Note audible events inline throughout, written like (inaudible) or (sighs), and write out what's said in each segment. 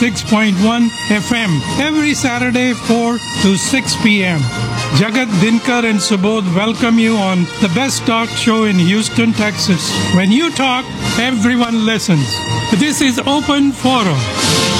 106.1 FM every Saturday 4 to 6 p.m. Jagat Dinkar and Subodh welcome you on the best talk show in Houston, Texas. When you talk, everyone listens. This is Open Forum.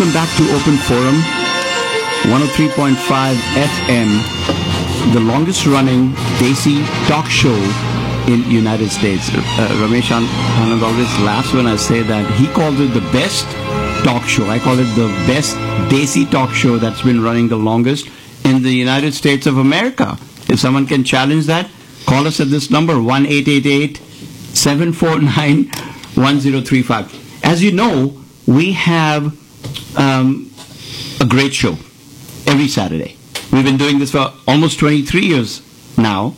Welcome back to Open Forum, 103.5 FM, the longest running Desi talk show in United States. Uh, Ramesh Anand always laughs when I say that. He calls it the best talk show. I call it the best Desi talk show that's been running the longest in the United States of America. If someone can challenge that, call us at this number, 1 749 1035. As you know, we have um, a great show every Saturday. We've been doing this for almost 23 years now,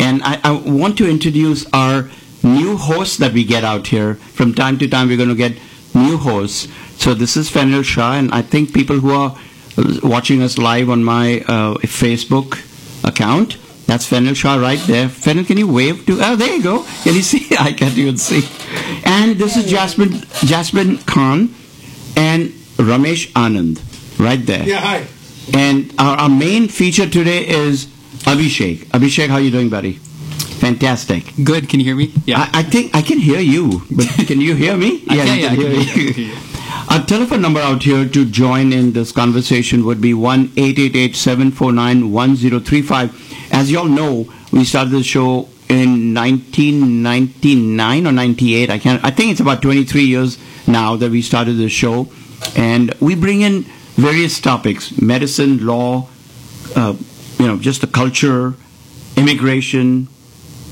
and I, I want to introduce our new hosts that we get out here. From time to time, we're going to get new hosts. So this is Phenil Shah, and I think people who are watching us live on my uh, Facebook account, that's Phenil Shah right there. Phenil, can you wave to? Oh, there you go. Can you (laughs) see? I can't even see. And this is Jasmin Jasmin Khan and Ramesh Anand right there. Yeah, hi. And our, our main feature today is Abhishek. Abhishek, how you doing, buddy? Fantastic. Good. Can you hear me? Yeah. I, I think I can hear you, but (laughs) can you hear me? I can, you yeah, I can hear you. you. (laughs) Our telephone number out here to join in this conversation would be 1 749 1035. As you all know, we started the show in 1999 or 98. I can't. I think it's about 23 years now that we started the show, and we bring in various topics: medicine, law, uh, you know, just the culture, immigration,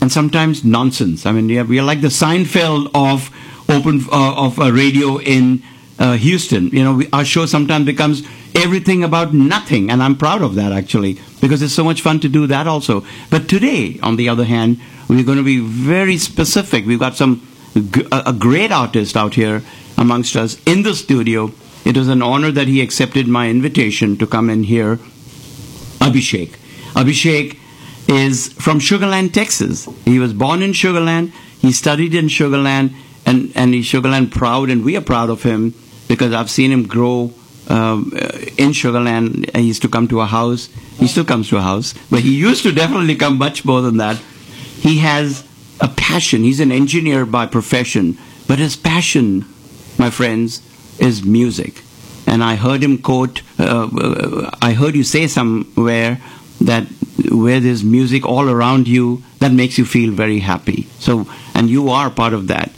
and sometimes nonsense. I mean, yeah, we are like the Seinfeld of open uh, of uh, radio in uh, Houston. You know, we, our show sometimes becomes everything about nothing, and I'm proud of that actually because it's so much fun to do that also. But today, on the other hand, we're going to be very specific. We've got some a great artist out here amongst us in the studio. It was an honor that he accepted my invitation to come in here. Abhishek. Abhishek is from Sugarland, Texas. He was born in Sugarland. He studied in Sugarland, and and he's Sugarland proud, and we are proud of him because I've seen him grow um, uh, in Sugarland. He used to come to a house. He still comes to a house, but he used to definitely come much more than that. He has a passion. He's an engineer by profession, but his passion, my friends, is music. And I heard him quote. Uh, uh, I heard you say somewhere that where there's music all around you, that makes you feel very happy. So, and you are part of that.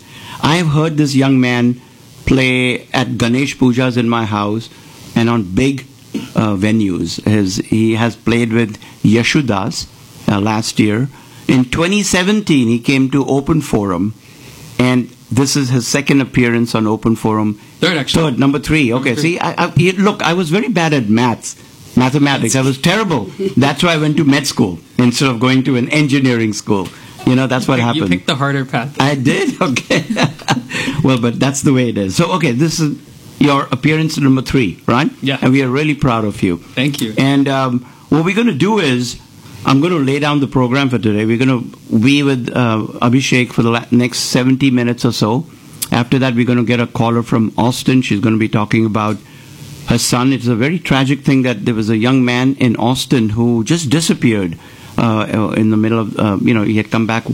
I have heard this young man play at Ganesh Pujas in my house and on big uh, venues. His, he has played with Yesudas uh, last year. In 2017, he came to Open Forum, and this is his second appearance on Open Forum. Third, actually. Third, number three. Okay, Number see, I, I, look, I was very bad at maths, mathematics. I was terrible. (laughs) That's why I went to med school instead of going to an engineering school. You know, that's what You happened. picked the harder path. I did. (laughs) Okay. (laughs) well, but that's the way it is. So, okay, this is your appearance number three, right? Yeah. And we are really proud of you. Thank you. And um, what we're going to do is, I'm going to lay down the program for today. We're going to be with uh, Abhishek for the la- next 70 minutes or so. After that, we're going to get a caller from Austin. She's going to be talking about her son. It's a very tragic thing that there was a young man in Austin who just disappeared uh, in the middle of, uh, you know, he had come back,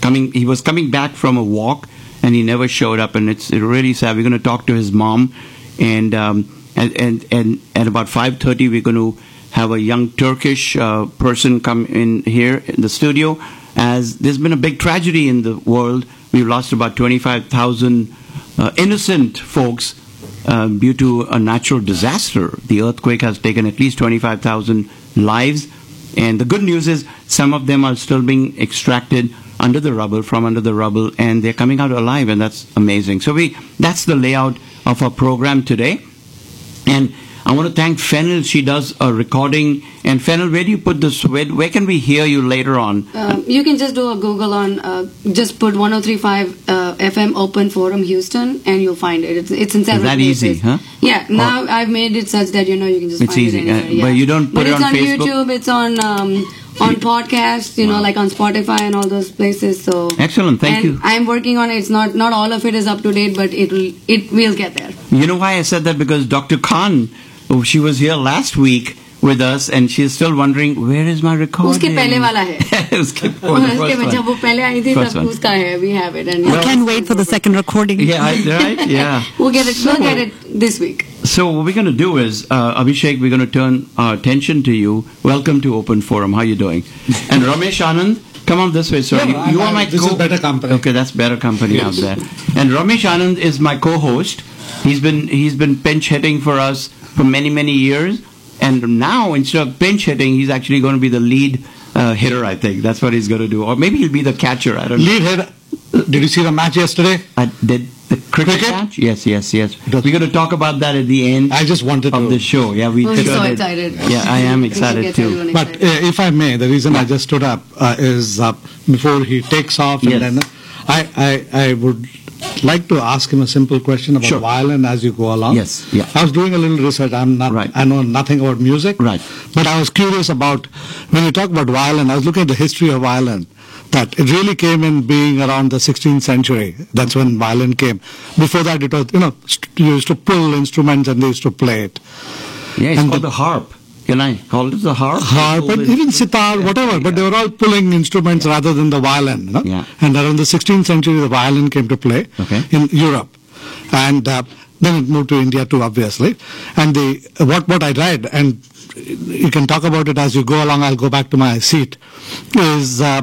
coming, he was coming back from a walk and he never showed up. And it's really sad. We're going to talk to his mom, and um, and, and and at about 5:30, we're going to have a young Turkish uh, person come in here in the studio. As there's been a big tragedy in the world, we've lost about 25,000 uh, innocent folks uh, due to a natural disaster. The earthquake has taken at least 25,000 lives. And the good news is some of them are still being extracted under the rubble, from under the rubble, and they're coming out alive, and that's amazing. So we, that's the layout of our program today. And I want to thank Phenil. She does a recording. And Phenil, where do you put this? Where, where can we hear you later on? Um, you can just do a Google on, uh, just put 1035 uh, FM Open Forum Houston, and you'll find it. It's, it's in several Is that places. easy, huh? Yeah. Now I've made it such that you know you can just It's easy, it anywhere. yeah. but you don't put But it it's on Facebook? YouTube. It's on um, on podcasts. You know, like on Spotify and all those places. So Excellent, thank and you. I'm working on it. It's not not all of it is up to date, but it will it will get there. You know why I said that? Because Dr. Khan, she was here last week with us, and she's still wondering, where is my recording? उसके पहले वाला है उसके oh, the उसके first जब वो one. पहले आई थी First तब one. उसका है we have it and I can't wait for the second recording. Yeah, I- right? Yeah. (laughs) we'll get it we'll get it this week. So what we're going to do is, uh, Abhishek, we're going to turn our attention to you. Welcome to Open Forum. How you doing? (laughs) And Ramesh Anand, come on this way, sir. Yeah, you, I'm- you are I'm- my this co- is better company. Okay, that's better company out there. And Ramesh Anand is my co-host. He's been he's been pinch hitting for us for many many years, and now instead of pinch hitting, he's actually going to be the lead uh, hitter. I think that's what he's going to do, or maybe he'll be the catcher. I don't know. Lead head. Did you see the match yesterday? I did the cricket, Cricket? match? Yes, yes, yes. Does- We're going to talk about that at the end I just wanted of to. the show. Yeah, we he's so excited. Yeah, I am excited too. everyone But uh, if I may, the reason I just stood up uh, is uh, before he takes off, and then I, I I would like to ask him a simple question about Sure. violin as you go along. Yes, yeah. I was doing a little research. I'm not. Right. I know nothing about music. Right. But I was curious about when you talk about violin. I was looking at the history of violin. That it really came in being around the 16th century. That's when violin came. Before that, it was you know st- you used to pull instruments and they used to play it. Yeah, it's And called the- the harp. Can I call it the harp? harp, and even sitar, whatever. But they were all pulling instruments rather than the violin. You know? Yeah. And around the 16th century, the violin came to play Okay. in Europe, and uh, then it moved to India too, obviously. And the what what I read, and you can talk about it as you go along. I'll go back to my seat. Is uh,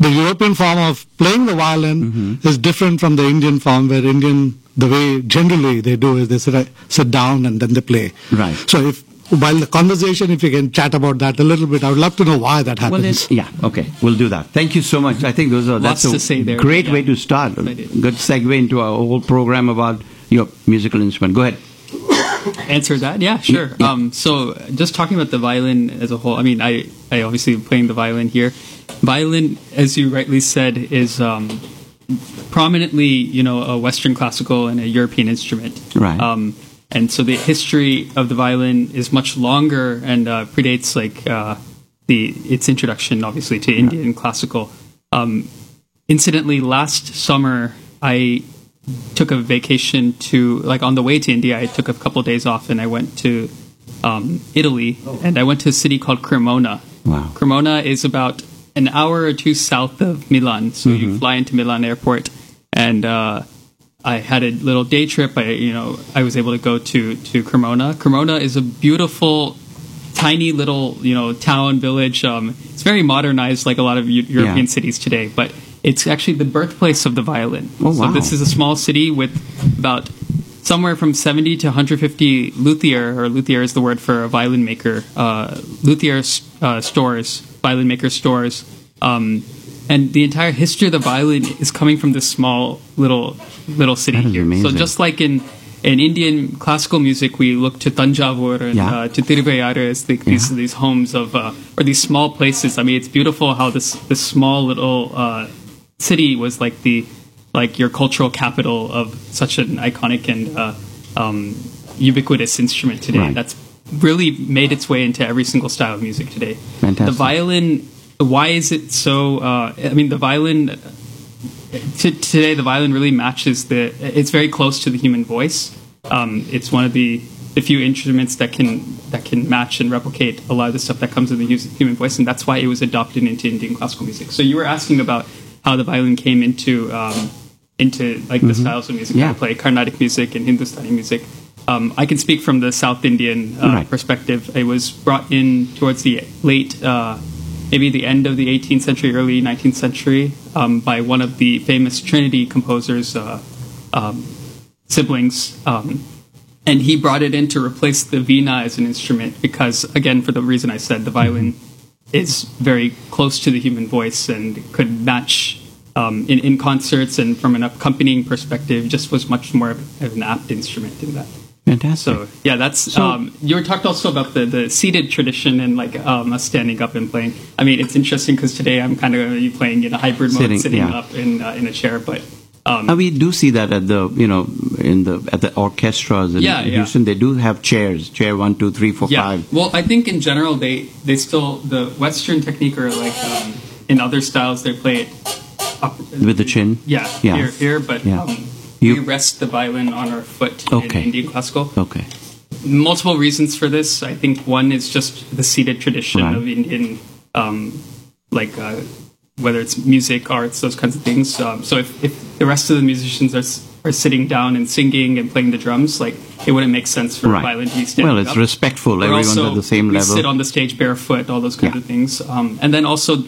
the European form of playing the violin Mm-hmm. is different from the Indian form, where Indian the way generally they do is they sit, sit down and then they play. Right. So if while the conversation, if you can chat about that a little bit, I would love to know why that happens. Well, yeah, okay, we'll do that. Thank you so much. I think those are Lots that's a to say there, great yeah. way to start. Excited. Good segue into our whole program about your musical instrument. Go ahead. Answer that? Yeah, sure. Yeah. Um, so, just talking about the violin as a whole, I mean, I, I obviously am playing the violin here. Violin, as you rightly said, is um, prominently, you know, a Western classical and a European instrument. Right. Um, and so the history of the violin is much longer and uh, predates like uh, the its introduction, obviously, to Indian classical. Um, incidentally, last summer I took a vacation to like on the way to India. I took a couple of days off and I went to um, Italy and I went to a city called Cremona. Wow. Cremona is about an hour or two south of Milan. So you fly into Milan airport and. Uh, I had a little day trip. I, you know, I was able to go to to Cremona. Cremona is a beautiful, tiny little, you know, town village. Um, it's very modernized, like a lot of Eu- European Yeah. cities today. But it's actually the birthplace of the violin. Oh, wow. So this is a small city with about somewhere from 70 to 150 luthier, or luthier is the word for a violin maker, uh, luthier uh, stores, violin maker stores. Um, and the entire history of the violin is coming from this small little little city here. amazing. So just like in in Indian classical music, we look to Tanjavur and Yeah. uh, to Thiruvaiyaru as the, these Yeah. these homes of uh, or these small places. I mean, it's beautiful how this this small little uh, city was like the like your cultural capital of such an iconic and uh, um, ubiquitous instrument today. Right. That's really made its way into every single style of music today. Fantastic. The violin. Why is it so? Uh, I mean, the violin. T- today, the violin really matches the. It's very close to the human voice. Um, it's one of the, the few instruments that can that can match and replicate a lot of the stuff that comes in the human voice, and that's why it was adopted into Indian classical music. So you were asking about how the violin came into um, into like the styles of music Mm-hmm. Yeah. that I play, Carnatic music and Hindustani music. Um, I can speak from the South Indian uh, Right. perspective. It was brought in towards the late, uh, maybe the end of the 18th century, early 19th century, um, by one of the famous Trinity composers, uh, um, siblings. Um, and he brought it in to replace the vina as an instrument because, again, for the reason I said, the violin is very close to the human voice and could match um, in, in concerts and from an accompanying perspective, just was much more of an apt instrument in that. Fantastic. So yeah, that's So- um, you were talked also about the, the seated tradition and like um, us standing up and playing. I mean, it's interesting because today I'm kind of going to be playing in a hybrid mode, Sitting, sitting, yeah. up in uh, in a chair. But um, Uh, we do see that at the you know in the at the orchestras in Yeah, yeah. Houston. They do have chairs, chair one, two, three, four, yeah, five. well, I think in general they they still the Western technique or like um, in other styles they play it up With the chin? Yeah, Yeah. here, here, but Yeah. You- we rest the violin on our foot Okay. in Indian classical. Okay. multiple reasons for this. I think one is just the seated tradition Right. of Indian, um, like uh, whether it's music, arts, those kinds of things. Um, so if, if the rest of the musicians are, are sitting down and singing and playing the drums, like it wouldn't make sense for Right. the violin to be standing Well, it's up. respectful. We're Everyone's also- at the same we level. sit on the stage barefoot, all those kinds Yeah. of things. Um, and then also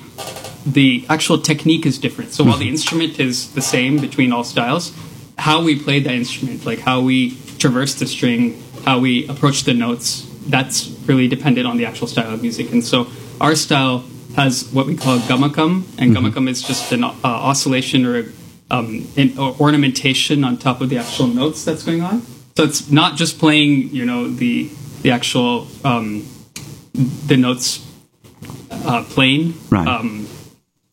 the actual technique is different. So Mm-hmm. while the instrument is the same between all styles, how we play that instrument, like how we traverse the string, how we approach the notes, that's really dependent on the actual style of music. And so our style has what we call gamakam, and Mm-hmm. gamakam is just an uh, oscillation or um, an or ornamentation on top of the actual notes that's going on. So it's not just playing, you know, the the actual um, the notes uh, plain, Right. Um,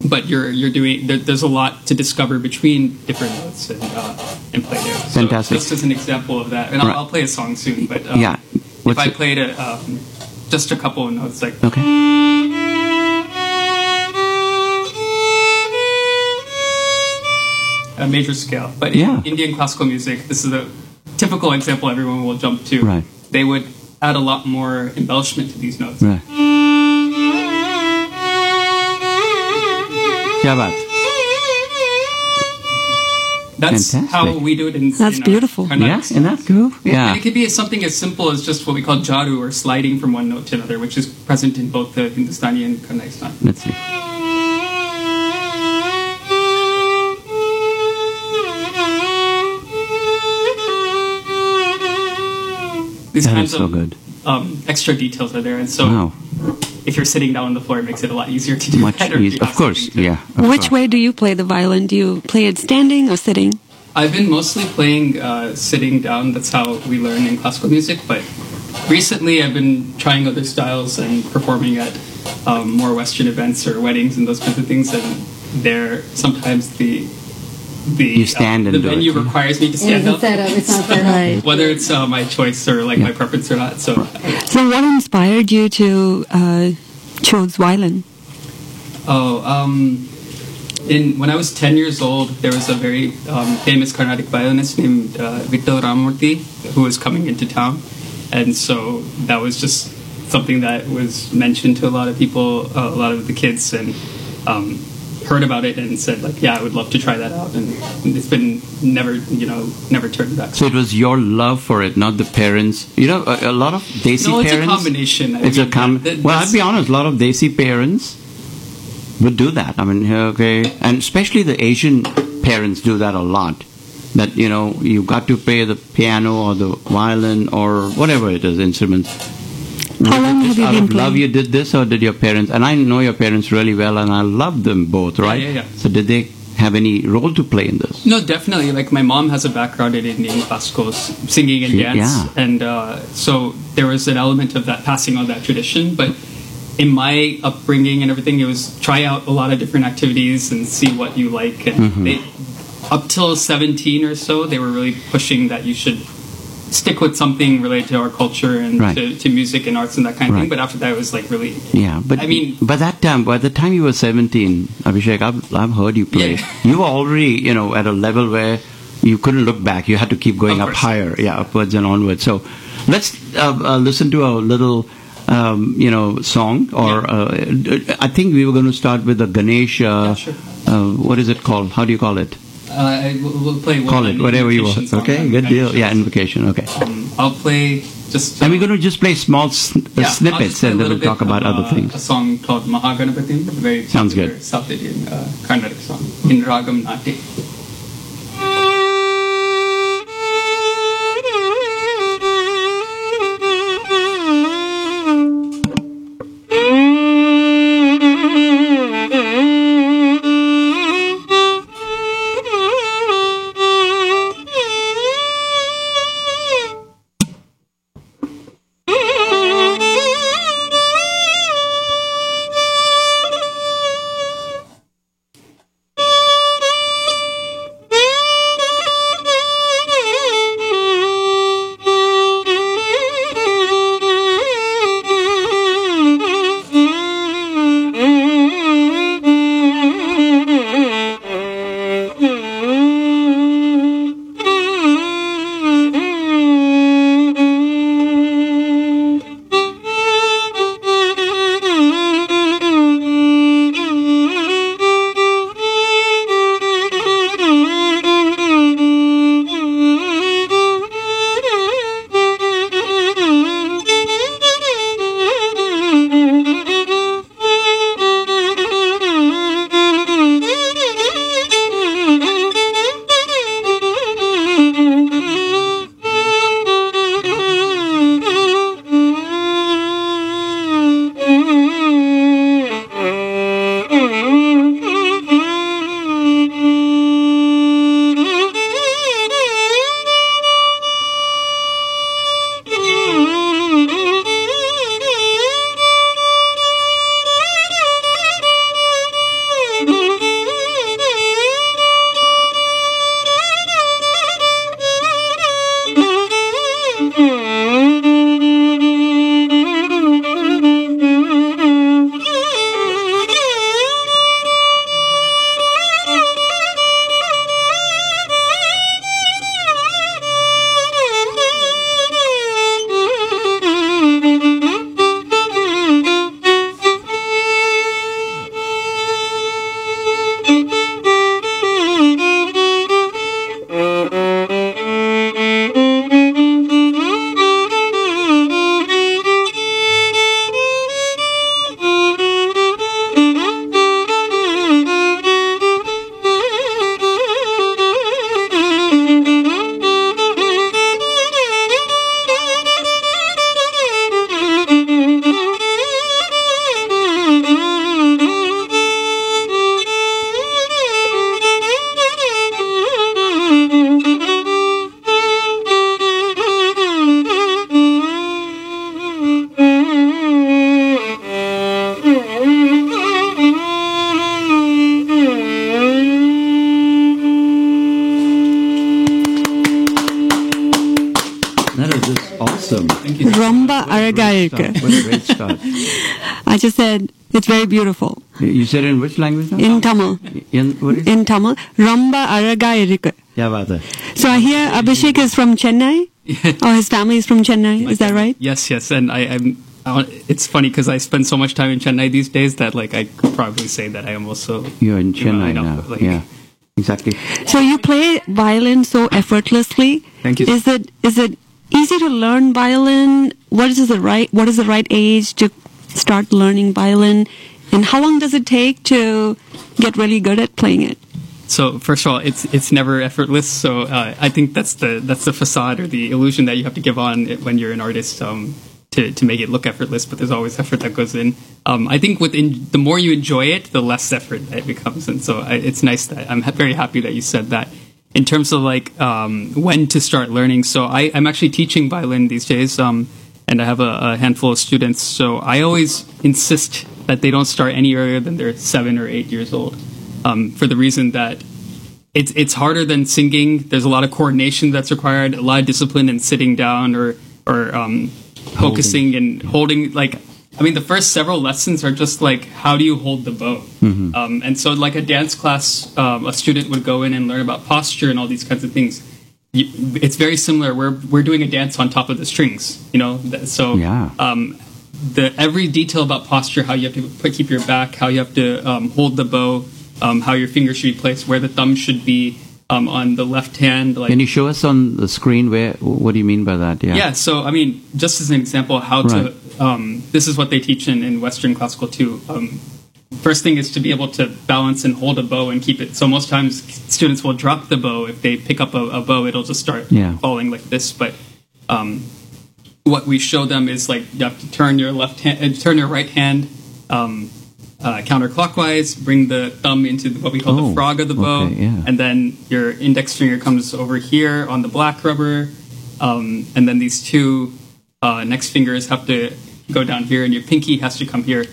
but you're you're doing there, there's a lot to discover between different notes and uh, and play there. So Fantastic. just as an example of that, and I'll, Right. I'll play a song soon. But um, Yeah. if I it- played a um, just a couple of notes like Okay. a major scale, but in Yeah. Indian classical music, this is a typical example everyone will jump to. Right. They would add a lot more embellishment to these notes. Right. क्या बात? That's Fantastic. how we do it in That's in our beautiful. Carnatic Yeah, style. in that groove. Yeah. And it could be something as simple as just what we call jaru or sliding from one note to another, which is present in both the Hindustani and Carnatic style. Let's see. These That kinds is so of good. Um, extra details are there, and so Wow. if you're sitting down on the floor, it makes it a lot easier to do Much that. or easier. Of course. something Yeah. of Which course. way do you play the violin? Do you play it standing or sitting? I've been mostly playing uh, sitting down. That's how we learn in classical music. But recently, I've been trying other styles and performing at um, more Western events or weddings and those kinds of things. And there, sometimes the the You stand uh, and the do it, venue yeah. requires me to stand It's a up. It's not set up. Right. whether it's uh, my choice or like Yeah. my preference or not. So. So, what inspired you to uh, choose violin? Oh, um, in when I was ten years old, there was a very um, famous Carnatic violinist named uh, Vittal Ramamurthy who was coming into town, and so that was just something that was mentioned to a lot of people, uh, a lot of the kids, and um, heard about it and said like, yeah, I would love to try that out, and it's been never, you know, never turned back. So it was your love for it, not the parents. You know, a, a lot of Desi no, it's parents. a combination. I It's a mean, com. that- well, I'll that's- be honest. A lot of Desi parents would do that. I mean, okay, and especially the Asian parents do that a lot. That you know, you got to play the piano or the violin or whatever it is instrument. How long have you Out been of love, you did this, or did your parents? And I know your parents really well, and I love them both, right? yeah, yeah. So did they have any role to play in this? No, definitely. Like my mom has a background in Indian classical singing and dance, yeah. and uh, so there was an element of that passing on that tradition. But in my upbringing and everything, it was try out a lot of different activities and see what you like. And Mm-hmm. they, up till seventeen or so, they were really pushing that you should stick with something related to our culture and Right. to, to music and arts and that kind of Right. thing. But after that, it was like really Yeah, but I mean- by that time, by the time you were 17, Abhishek, I've, I've heard you play. Yeah. You were already, you know, at a level where you couldn't look back. You had to keep going up higher, yeah, upwards and onwards. So let's uh, uh, listen to a little, um, you know, song. Or uh, I think we were going to start with the Ganesh. Yeah, sure. uh, what is it called? How do you call it? Uh, we'll, play one Call it whatever you want. Okay, good deal. Yeah, invocation. Okay. Um, I'll play just. And we're going to just play small sn- Yeah, snippets, and then we'll talk about of, other uh, things. A song called Mahaganapatim, very Sounds good. South Indian uh, Carnatic song in Ragam Nati. very beautiful. You said in which language? Now? In Tamil. In what is In Tamil. Ramba Araga Irikku. Yeah, So I hear Abhishek is from Chennai, (laughs) Oh, his family is from Chennai. Is that right? Yes, yes. And I, am it's funny because I spend so much time in Chennai these days that like I could probably say that I am also. You're in Chennai you know, now. Like, yeah. Exactly. So you play violin so effortlessly. Thank you. Is it is it easy to learn violin? What is the right what is the right age to start learning violin? And how long does it take to get really good at playing it? So first of all, it's it's never effortless. So uh, I think that's the that's the facade or the illusion that you have to give on when you're an artist um, to to make it look effortless. But there's always effort that goes in. Um, I think within the more you enjoy it, the less effort it becomes. And so I, it's nice that I'm very happy that you said that. In terms of like um, when to start learning, so I, I'm actually teaching violin these days, um, and I have a, a handful of students. So I always insist that they don't start any earlier than they're seven or eight years old, um, for the reason that it's it's harder than singing. There's a lot of coordination that's required, a lot of discipline in sitting down or or um, focusing and holding. Like, I mean, the first several lessons are just like how do you hold the bow, um, and so like a dance class, um, a student would go in and learn about posture and all these kinds of things. You, it's very similar. We're we're doing a dance on top of the strings, you know. So Yeah. The every detail about posture, how you have to put, keep your back, how you have to um, hold the bow, um, how your fingers should be placed, where the thumb should be um, on the left hand. Like Can you show us on the screen where? What do you mean by that? Yeah. yeah. So I mean, just as an example, how to. Um, this is what they teach in, in Western classical too. Um, first thing is to be able to balance and hold a bow and keep it. So most times students will drop the bow if they pick up a, a bow, it'll just start Yeah. falling like this. But um, what we show them is like you have to turn your left hand, uh, turn your right hand um, uh, counterclockwise, bring the thumb into what we call Oh, the frog of the bow, okay, yeah. and then your index finger comes over here on the black rubber, um, and then these two uh, next fingers have to go down here, and your pinky has to come here.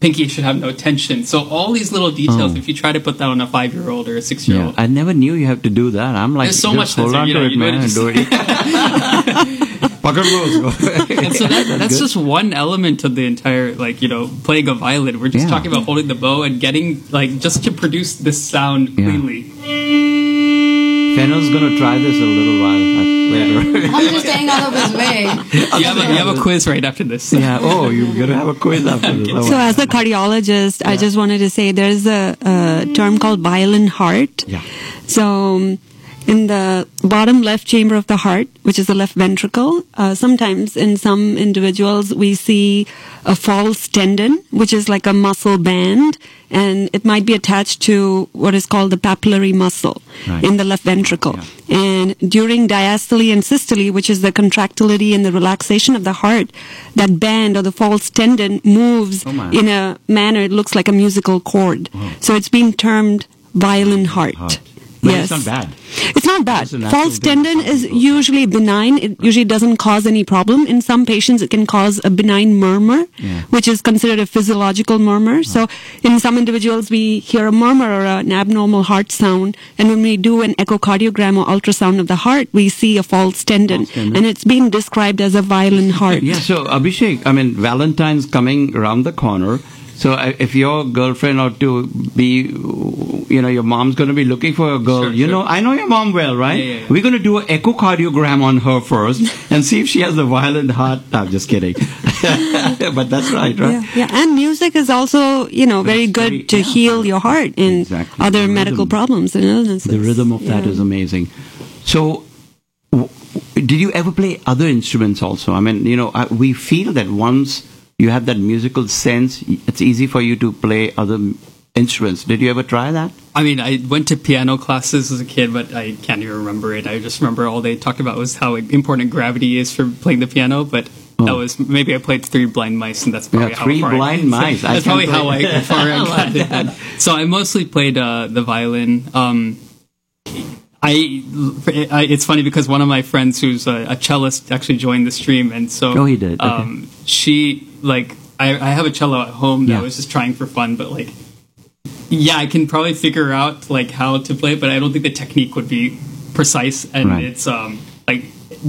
Pinky should have no tension. So all these little details, Oh. if you try to put that on a five-year-old or a six-year-old, I never knew you have to do that. I'm like, There's so just much hold on to it, man, do it. (laughs) Pakad lo usko. and so that, that's just one element of the entire like you know playing a violin we're just Yeah. talking about holding the bow and getting like just to produce this sound Yeah. cleanly Phenil's gonna try this a little while. later. (laughs) I'm just staying out of his way. you have, a, you have a quiz right after this (laughs) yeah. Oh, you're gonna have a quiz after this. Oh, So, as a cardiologist, I just wanted to say there's a, a term called violin heart. Yeah. So, um, in the bottom left chamber of the heart, which is the left ventricle. Uh, sometimes in some individuals, we see a false tendon, which is like a muscle band, and it might be attached to what is called the papillary muscle Right. in the left ventricle. And during diastole and systole, which is the contractility and the relaxation of the heart, that band or the false tendon moves Oh, in a manner, it looks like a musical chord. So it's being termed violin heart. Heart. But yes. it's not bad. It's not bad. It's False tendon is usually benign. It usually doesn't cause any problem. In some patients, it can cause a benign murmur, Yeah. which is considered a physiological murmur. So, in some individuals, we hear a murmur or an abnormal heart sound, and when we do an echocardiogram or ultrasound of the heart, we see a false tendon, False tendon. and it's being described as a violin heart. Yeah, so Abhishek, I mean, Valentine's coming around the corner. So uh, if your girlfriend or to be, you know, your mom's going to be looking for a girl, Sure, you sure. know, I know your mom well, right? Yeah, yeah, yeah. We're going to do an echocardiogram on her first (laughs) and see if she has a violent heart. I'm just kidding. (laughs) but that's right, right? Yeah, yeah, and music is also, you know, very good to yeah. heal your heart and Exactly. other The medical rhythm. problems and illnesses. The rhythm of that Yeah. is amazing. So, w- did you ever play other instruments also? I mean, you know, I, we feel that once you have that musical sense, it's easy for you to play other instruments. Did you ever try that? I mean, I went to piano classes as a kid, but I can't even remember it. I just remember all they talked about was how important gravity is for playing the piano. But that Oh. was maybe I played three blind mice, and that's probably Yeah, how three far I- blind mice. I That's can't probably how I far I (laughs) got it. then. So I mostly played uh, the violin. Um, I, I it's funny because one of my friends who's a, a cellist actually joined the stream, and so Oh, he did. Okay. Um, she like I, I have a cello at home that Yeah. I was just trying for fun, but like yeah, I can probably figure out like how to play, it, but I don't think the technique would be precise. And Right. it's um like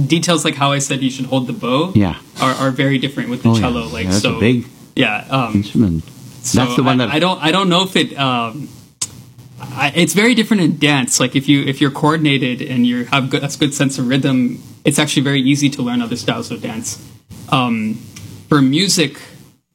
details like how I said you should hold the bow. Yeah. are, are very different with the Oh, yeah. cello. Like Yeah, that's a so, big yeah. Um, Instrument. so that's the one I, that I don't I don't know if it. Um, I, it's very different in dance. Like if you if you're coordinated and you have good, a good sense of rhythm, it's actually very easy to learn other styles of dance. Um, for music,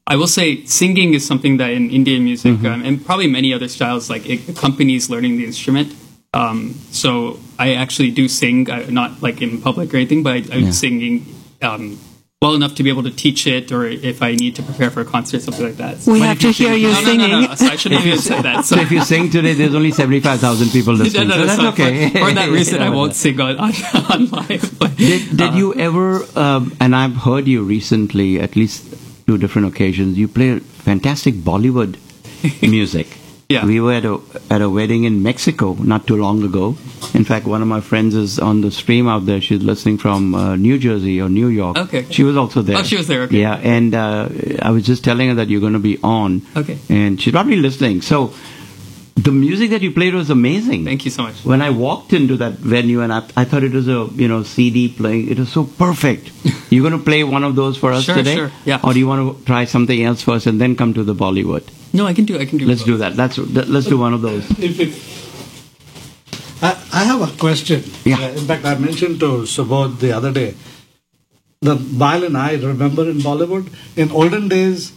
I will say singing is something that in Indian music Mm-hmm. um, and probably many other styles like it accompanies learning the instrument. Um, so I actually do sing, uh, not like in public or anything, but I, I'm Yeah. singing um, well enough to be able to teach it, or if I need to prepare for a concert, or something like that. We But have if you to hear sing- you no, no, singing. no, no, So I shouldn't have even said that. So if you sing today, there's only 75,000 people No, listening. no, so that's so okay. For, for that reason, I (laughs) won't sing on, on, (laughs) on live. But, Did, did uh, you ever, um, and I've heard you recently, at least two different occasions, you play fantastic Bollywood (laughs) music. Yeah. We were at a, at a wedding in Mexico not too long ago. In fact, one of my friends is on the stream out there. She's listening from uh, New Jersey or New York. Okay. She was also there. Oh, she was there, okay. Yeah, and uh, I was just telling her that you're going to be on. Okay. And she's probably listening. So the music that you played was amazing. Thank you so much. When I walked into that venue and I, I thought it was a you know CD playing, it was so perfect. (laughs) You're going to play one of those for us Sure, today, sure, yeah. or do you want to try something else first and then come to the Bollywood? No, I can do. I can do. Let's both. do that. Let's let's do one of those. If it, I, I have a question. Yeah. Uh, in fact, I mentioned to Subodh the other day the violin I remember in Bollywood. In olden days,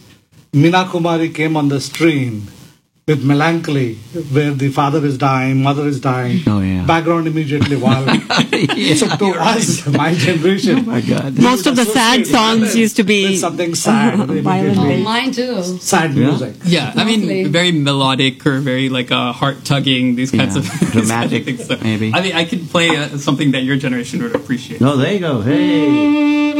Meena Kumari came on the stream with melancholy, where the father is dying, mother is dying. Oh, yeah. Background immediately wild. (laughs) so to us, (laughs) my generation, Oh my God. Most of the sad songs used to be something sad, (laughs) violin immediately. based. Mine too. sad Yeah. music. Yeah, I mean, very melodic or very like uh, heart tugging. These kinds Yeah, of these kinds of dramatic, things. So, maybe. I mean, I could play uh, something that your generation would appreciate. No, there you go. Hey.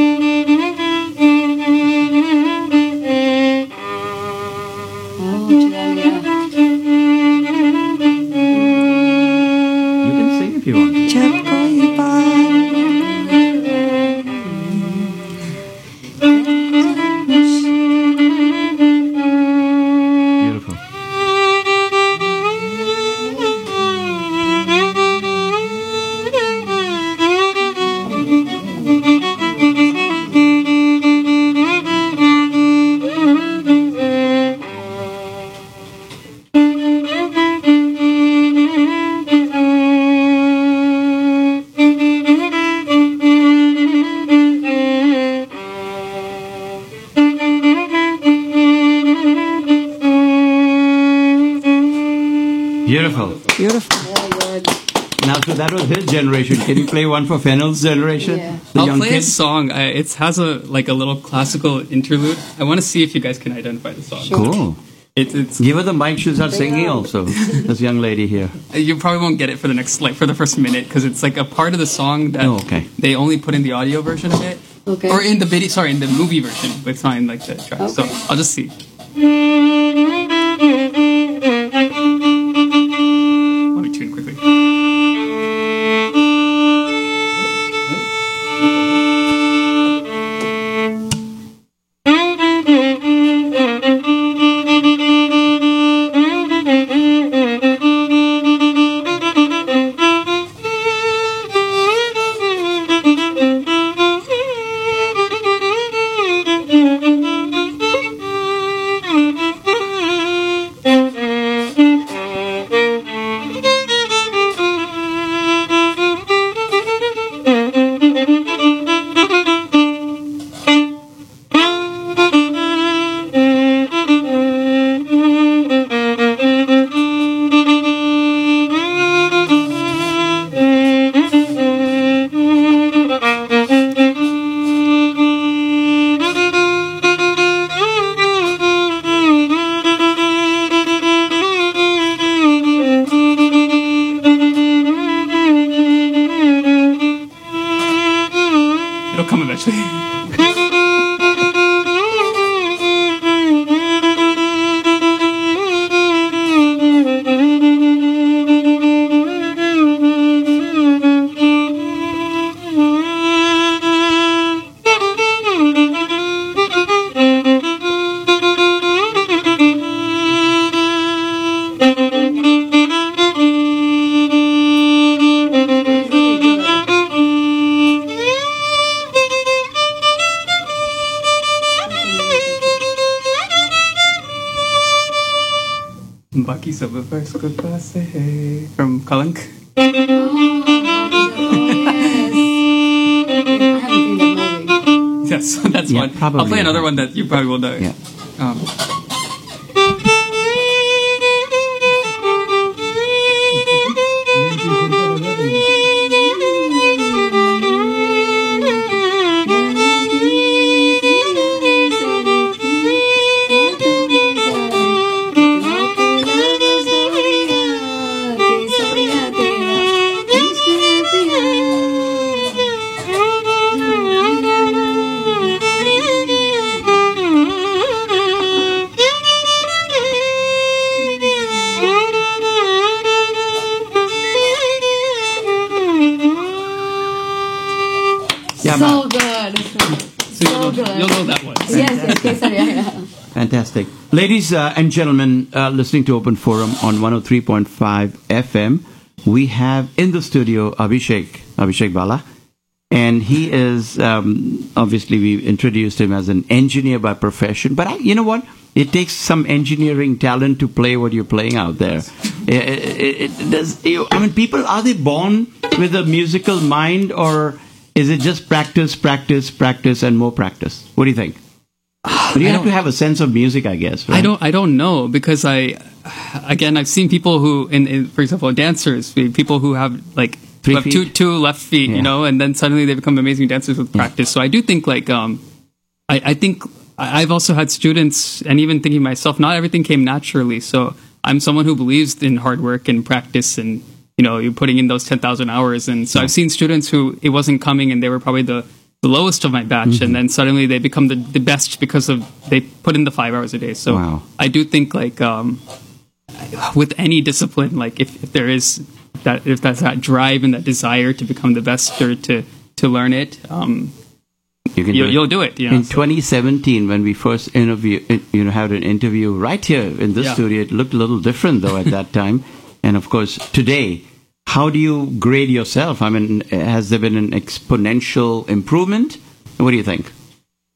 Can you play one for Phenil's generation? Yeah. The I'll young play a song. I, it has a like a little classical interlude. I want to see if you guys can identify the song. Sure. Cool. It's it's Give her the mic. She'll start singing also. (laughs) This young lady here. you probably won't get it for the next like for the first minute because it's like a part of the song that Oh, okay. they only put in the audio version of it. Okay. Or in the video, sorry, in the movie version, but it's not in like the track. Okay. So I'll just see. Probably. I'll play another one that you probably will know. Yeah. Uh, and gentlemen, uh, listening to Open Forum on 103.5 FM, we have in the studio Abhishek, Abhishek Bala. And he is, um, obviously, we introduced him as an engineer by profession. But I, you know what? It takes some engineering talent to play what you're playing out there. It, it, it does, you, I mean, people, are they born with a musical mind or is it just practice, practice, practice, and more practice? What do you think? But you I have to have a sense of music, I guess. Right? I don't. I don't know because I, again, I've seen people who, in, in for example, dancers, people who have like who two two left feet, Yeah. you know, and then suddenly they become amazing dancers with practice. So I do think like, um, I, I think I've also had students, and even thinking myself, not everything came naturally. So I'm someone who believes in hard work and practice, and you know, you're putting in those ten thousand hours. And so I've seen students who it wasn't coming, and they were probably the the lowest of my batch, Mm-hmm. and then suddenly they become the, the best because of they put in the five hours a day. So Wow. I do think like um, with any discipline, like if, if there is that if that's that drive and that desire to become the best or to to learn it, um, You can you, do it. you'll do it. You know? In 2017, when we first interview, uh, you know, had an interview right here in this Yeah. studio, it looked a little different though at that (laughs) time. And of course, today, how do you grade yourself? I mean, has there been an exponential improvement? What do you think?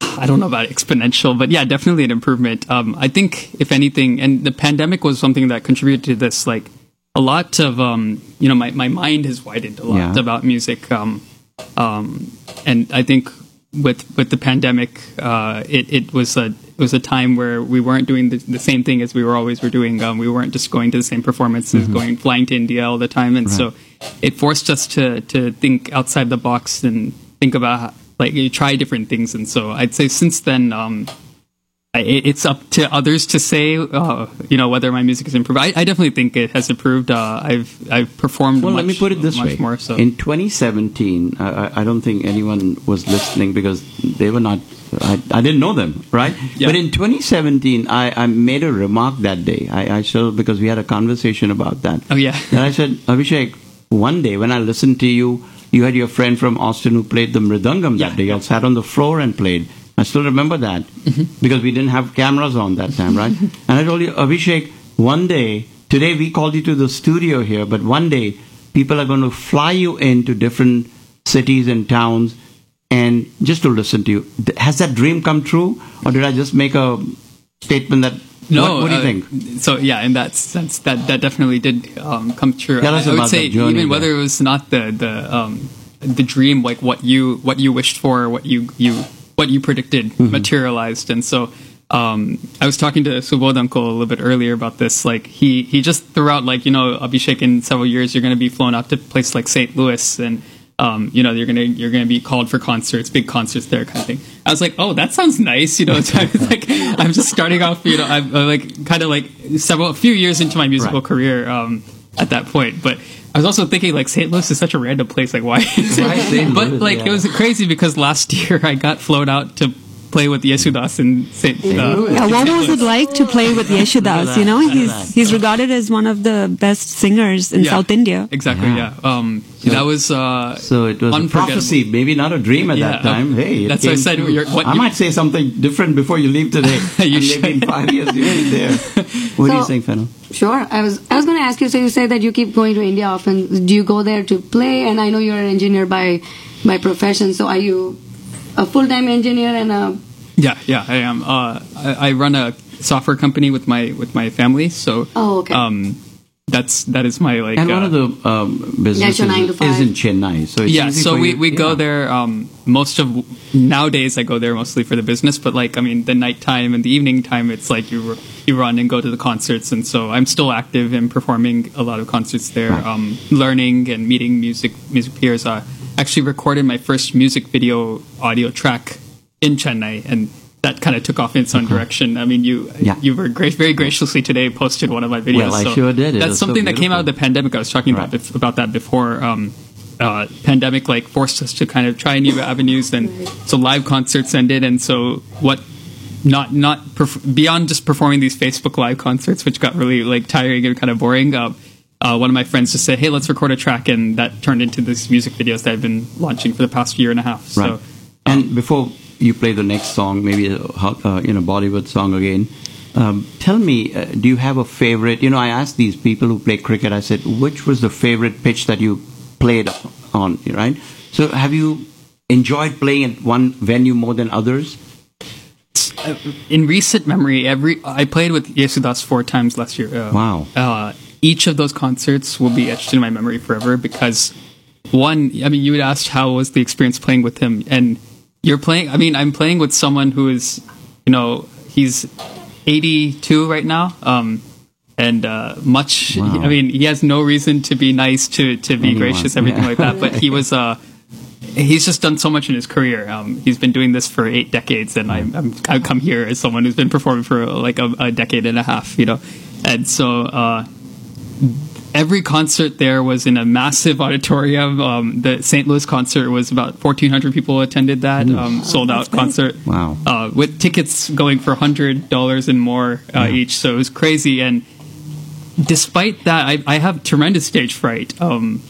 I don't know about exponential, but yeah, definitely an improvement. Um, I think if anything, and the pandemic was something that contributed to this. Like a lot of, um, you know, my, my mind has widened a lot Yeah. about music. Um, um, and I think with with the pandemic, uh, it it was a was a time where we weren't doing the, the same thing as we were always were doing. Um, we weren't just going to the same performances, going flying to India all the time, and so it forced us to to think outside the box and think about like you try different things. And so I'd say since then. Um, it's up to others to say, uh, you know, whether my music has improved. I, I definitely think it has improved. Uh, I've I've performed. Well, much, let me put it this much way. More so. In 2017, I, I- don't think anyone was listening because they were not. I, I didn't know them, right? Yeah. But in 2017, I, I made a remark that day. I, I still because we had a conversation about that. oh yeah. And I said, Abhishek, one day when I listened to you, you had your friend from Austin who played the mridangam that Yeah, day. yeah. You sat on the floor and played. I still remember that Mm-hmm. because we didn't have cameras on that time, right? and I told you, Abhishek, one day, today we called you to the studio here, but one day people are going to fly you into different cities and towns and just to listen to you. Has that dream come true? Or did I just make a statement that. No, what, what do you uh, think? So yeah, in that sense, that that definitely did um, come true. Tell I, I would say even whether it was not the the um, the dream, like what you what you wished for, what you you what you predicted Mm-hmm. materialized, and so. Um, I was talking to Subodh uncle a little bit earlier about this. Like he he just threw out like you know Abhishek in several years you're going to be flown out to places like St. Louis and um, you know you're gonna you're gonna be called for concerts, big concerts there, kind of thing. I was like, oh, that sounds nice, you know. So I was like, I'm just starting off, you know, I'm uh, like kind of like several a few years into my musical Right. career um, at that point, but. I was also thinking like St. Louis is such a random place. Like why? Is it? (laughs) But like yeah. it was crazy because last year I got flown out to play with Yesudas in St. Uh, Yeah, what was it like to play with Yesudas? You know, he's he's regarded as one of the best singers in Yeah. South India. Exactly. Yeah. Yeah. Um, that was uh, So it was a prophecy, maybe not a dream at that time. uh, Hey, that's what I said, what I you- might say something different before you leave today. (laughs) You and maybe in five years you'll be there. (laughs) What do you So- think, Phenil? Sure. I was I was going to ask you. So you say that you keep going to India often. Do you go there to play? And I know you're an engineer by by profession. So are you a full time engineer and a Yeah, yeah, I am. Uh, I, I run a software company with my with my family, so Oh, okay. um, that's that is my like. And uh, one of the um, businesses nine to is in Chennai. So it's yeah, easy so for we, you- we go there um, most of nowadays. I go there mostly for the business, but like I mean, the nighttime and the evening time, it's like you you run and go to the concerts, and so I'm still active in performing a lot of concerts there, Right. um, learning and meeting music music peers. I actually recorded my first music video audio track in Chennai, and that kind of took off in its own direction. I mean, you Yeah. you were gra- very graciously today posted one of my videos. Well, I so sure did. It That's was so something that came out of the pandemic. I was talking about Right. bef- about that before. Um, uh, pandemic like forced us to kind of try new avenues, and so live concerts ended, and so what? Not not perf- beyond just performing these Facebook live concerts, which got really like tiring and kind of boring. Uh, uh, one of my friends just said, "Hey, let's record a track," and that turned into these music videos that I've been launching for the past year and a half. So, Right. and before you play the next song, maybe a uh, you know Bollywood song again. Um, tell me, uh, do you have a favorite? You know, I asked these people who play cricket. I said, which was the favorite pitch that you played on? Right. So, have you enjoyed playing at one venue more than others? in recent memory, every I played with Yesudas four times last year. Uh, Wow. Uh, each of those concerts will be etched in my memory forever because one, I mean, you had asked how was the experience playing with him, and you're playing. I mean, I'm playing with someone who is, you know, he's 82 right now. Um, and uh, much, Wow. I mean, he has no reason to be nice, to to be Anyone, gracious, everything yeah. like that. But he was, uh, he's just done so much in his career. Um, he's been doing this for eight decades, and I'm, I'm I've come here as someone who's been performing for like a, a decade and a half, you know. And so uh, every concert there was in a massive auditorium. Um, the St. Louis concert was about 1,400 people attended that um, sold out concert. Wow. Uh, with tickets going for hundred dollars and more uh, each, so it was crazy. And despite that, I, I have tremendous stage fright. Um,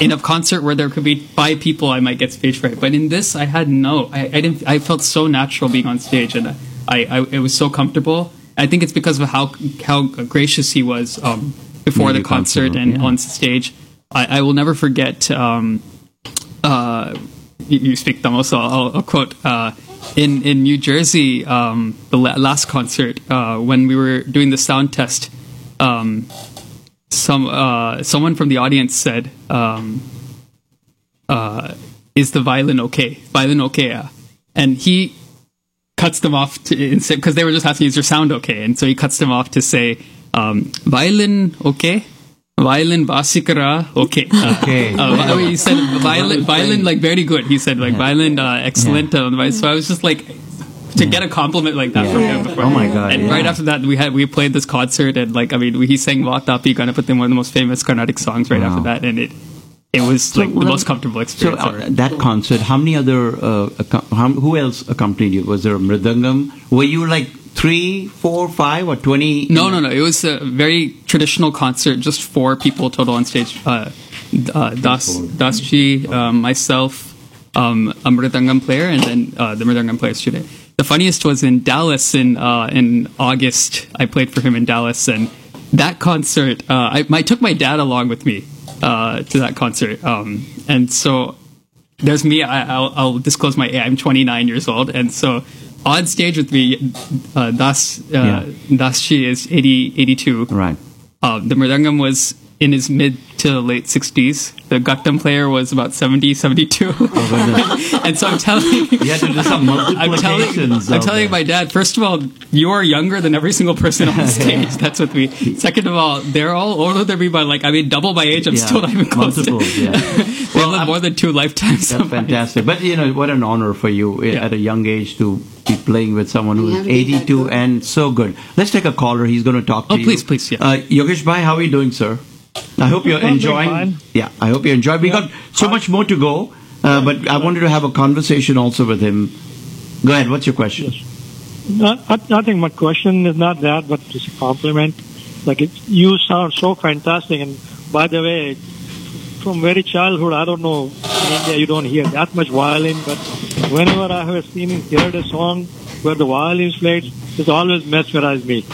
in a concert where there could be five people, I might get stage fright. But in this, I had no. I, I didn't. I felt so natural being on stage, and I, I it was so comfortable. I think it's because of how how gracious he was um, before the concert and yeah. on stage. I, I will never forget. Um, uh, you, you speak Tamil, so I'll, I'll quote. Uh, in in New Jersey, um, the la- last concert uh, when we were doing the sound test, um, some uh, someone from the audience said, um, uh, "Is the violin okay? Violin okay?" yeah?" And he cuts them off because they were just asking, "Is your sound okay?" And so he cuts them off to say, um, "Violin okay." Violin Vasikara, okay. Uh, Okay. Uh, he said violin, violin, like very good. He said like violin, uh, excellent. Uh, so I was just like, to get a compliment like that from him. Before. Oh my God, And yeah. right after that, we had we played this concert, and like I mean, we, he sang Vatapi Ganapati, one of the most famous Carnatic songs. Right Wow. after that, and it it was like the most comfortable So experience uh, ever. that concert, how many other, uh, accom- how, who else accompanied you? Was there a mridangam? Were you like three, four, five, or twenty? No, no, no. It was a very traditional concert, just four people total on stage. Uh, uh, das, Dasji, um, myself, um, a Mridangam player, and then uh, the Mridangam player student. The funniest was in Dallas in uh, in August. I played for him in Dallas, and that concert, uh, I, I took my dad along with me uh, to that concert, um, and so there's me. I, I'll, I'll disclose my age. I'm 29 years old, and so on stage with me, uh, Das uh, Dasji is 80, 82. Right. Uh, the Mridangam was in his mid to late 60s. The Ghatam player was about 70, 72. (laughs) and so I'm telling You had to do some (laughs) I'm telling, multiplications. I'm telling my dad, first of all, you are younger than every single person on the (laughs) stage. That's with me. Second of all, they're all older than me by like, I mean, double my age. I'm Yeah, still not even close multiples, to yeah. They Well, live more than two lifetimes. That's fantastic. But you know, what an honor for you eh, Yeah. at a young age to be playing with someone who Yeah, is we did that 82 and so good. Let's take a caller. He's going to talk to Oh, you. please, please, yeah. Uh, Yogesh Bhai, how are you doing, sir? I hope you're enjoying. Yeah, I hope you enjoy. We got so much more to go, uh, but I wanted to have a conversation also with him. Go ahead. What's your question? Not, not, nothing. My question is not that, but just a compliment. Like it, you sound so fantastic. And by the way, from very childhood, I don't know in India you don't hear that much violin, but whenever I have seen and heard a song where the violin is played, it's always mesmerized me.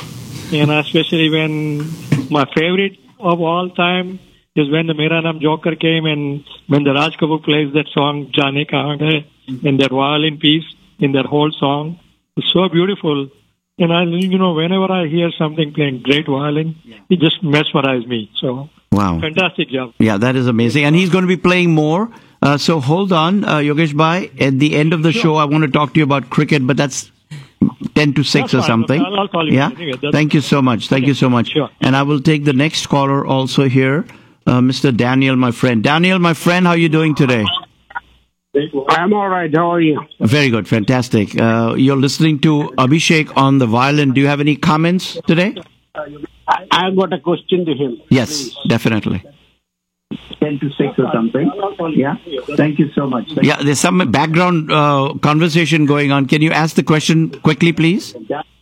And especially when my favorite of all time is when the Mera Naam Joker came and when the Raj Kapoor plays that song Jane Kahan Hai in that violin piece in that whole song. It's so beautiful. And I, you know, whenever I hear something playing great violin, it just mesmerizes me. So Wow. fantastic job. Yeah, that is amazing. And he's going to be playing more. Uh, so hold on, uh, Yogesh Bhai. At the end of the show, I want to talk to you about cricket, but that's 10 to 6 That's or fine. something. I'll- I'll call you Yeah. anyway. Thank you so much. Thank you so much. Sure. And I will take the next caller also here, uh, Mr. Daniel, my friend. Daniel, my friend, how are you doing today? I'm all right. How are you? Very good. Fantastic. Uh, you're listening to Abhishek on the violin. Do you have any comments today? I, I've got a question to him. Yes, definitely. 10 to 6 or something. Yeah. Thank you so much. Thank Yeah, there's some background uh, conversation going on. Can you ask the question quickly, please?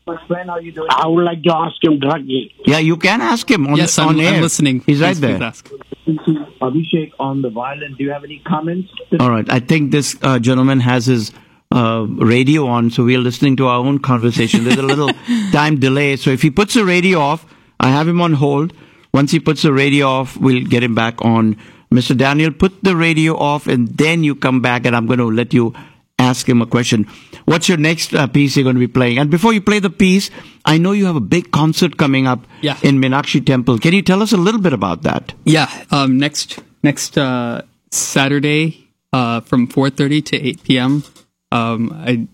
I would like to ask him directly. Yeah, you can ask him on, yes, the, I'm, on air. I'm listening. He's right Please, there. please ask. Abhishek on the violin. Do you have any comments? All right. I think this uh, gentleman has his uh, radio on, so we are listening to our own conversation. There's a little (laughs) time delay. So if he puts the radio off, I have him on hold. Once he puts the radio off, we'll get him back on. Mr. Daniel, put the radio off, and then you come back, and I'm going to let you ask him a question. What's your next uh, piece you're going to be playing? And before you play the piece, I know you have a big concert coming up Yeah. in Meenakshi Temple. Can you tell us a little bit about that? Yeah, um, next next uh, Saturday uh, from 4:30 to 8 p.m. Um, I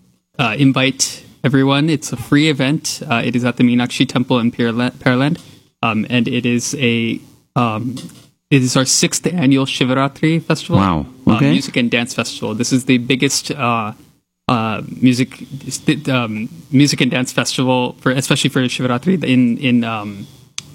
uh, invite everyone. It's a free event. Uh, it is at the Meenakshi Temple in Pearland, Pearland um, and it is a um, it is our sixth annual Shivaratri festival. Wow, uh, okay. music and dance festival. This is the biggest. Uh, uh, music, um, music and dance festival for especially for Shivaratri in in um,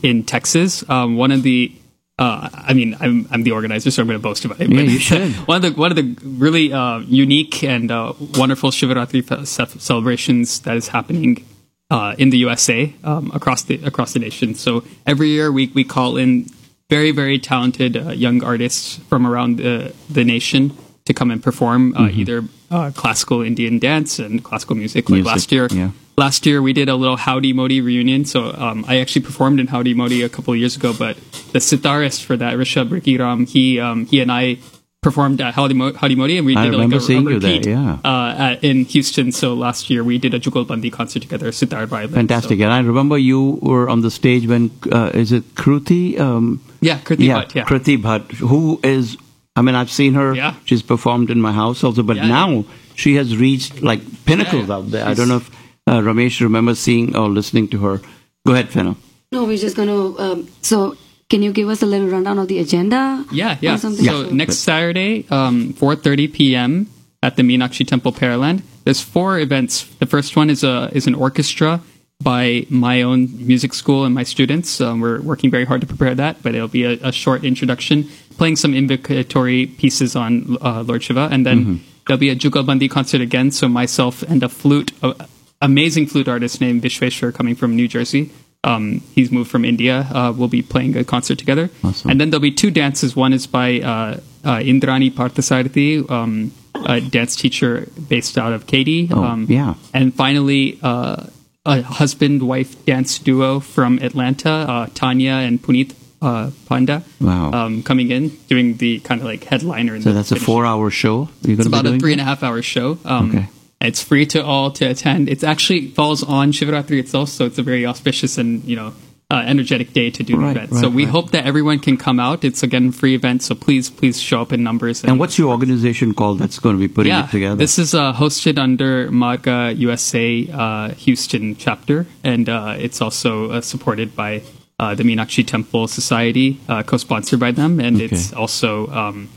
in Texas. Um, one of the, uh, I mean, I'm I'm the organizer, so I'm going to boast about it. Yeah, you should. (laughs) one of the one of the really uh, unique and uh, wonderful Shivaratri fe- celebrations that is happening uh, in the USA um, across the across the nation. So every year we we call in very very talented uh, young artists from around the the nation to come and perform uh, Mm-hmm. either uh, classical Indian dance and classical music. Like Music, last year, yeah. last year we did a little Howdy Modi reunion. So um, I actually performed in Howdy Modi a couple of years ago, but the sitarist for that, Rishab Rikhiram, he um, he and I performed at Howdy, Mo- Howdy Modi, and we did I did like remember a, seeing a you there, yeah. uh, at, in Houston. So last year we did a Jugalbandi concert together, sitar violin. Fantastic. So, And I remember you were on the stage when, uh, is it Kruti? Um, yeah, Kriti yeah, Bhatt, yeah. Kruti Bhatt, who is, I mean, I've seen her. Yeah. She's performed in my house also, but Yeah, now she has reached like pinnacles Yeah, yeah. out there. I don't know if uh, Ramesh remembers seeing or listening to her. Go ahead, Phenil. No, we're just going to. Um, so, can you give us a little rundown of the agenda? Yeah, yeah. Or something? So next Saturday, um, 4:30 p.m. at the Meenakshi Temple, Pearland. There's four events. The first one is a is an orchestra by my own music school and my students. Um, we're working very hard to prepare that, but it'll be a, a short introduction, playing some invocatory pieces on uh, Lord Shiva, and then there'll be a Jugalbandi concert again. So myself and a flute, a amazing flute artist named Vishweshwar coming from New Jersey. Um, he's moved from India. Uh, we'll be playing a concert together, Awesome. and then there'll be two dances. One is by uh, uh, Indrani Parthasarathy, um, a dance teacher based out of Katy. Oh, um, yeah. And finally, uh, a husband-wife dance duo from Atlanta, uh, Tanya and Puneet uh, Panda. Wow. Um, coming in, doing the kind of like headliner. in So that's a four-hour show. You're It's going to be about a three and a half hour show. Um, Okay. It's free to all to attend. It actually falls on Shivaratri itself, so it's a very auspicious and you know uh, energetic day to do Right, the event. so we right. hope that everyone can come out. It's again a free event, so please please show up in numbers. And what's your organization called that's going to be putting yeah, it together? this is uh, hosted under Marga USA uh, Houston chapter, and uh, it's also uh, supported by uh, the Meenakshi Temple Society, uh, co-sponsored by them, and Okay. it's also um,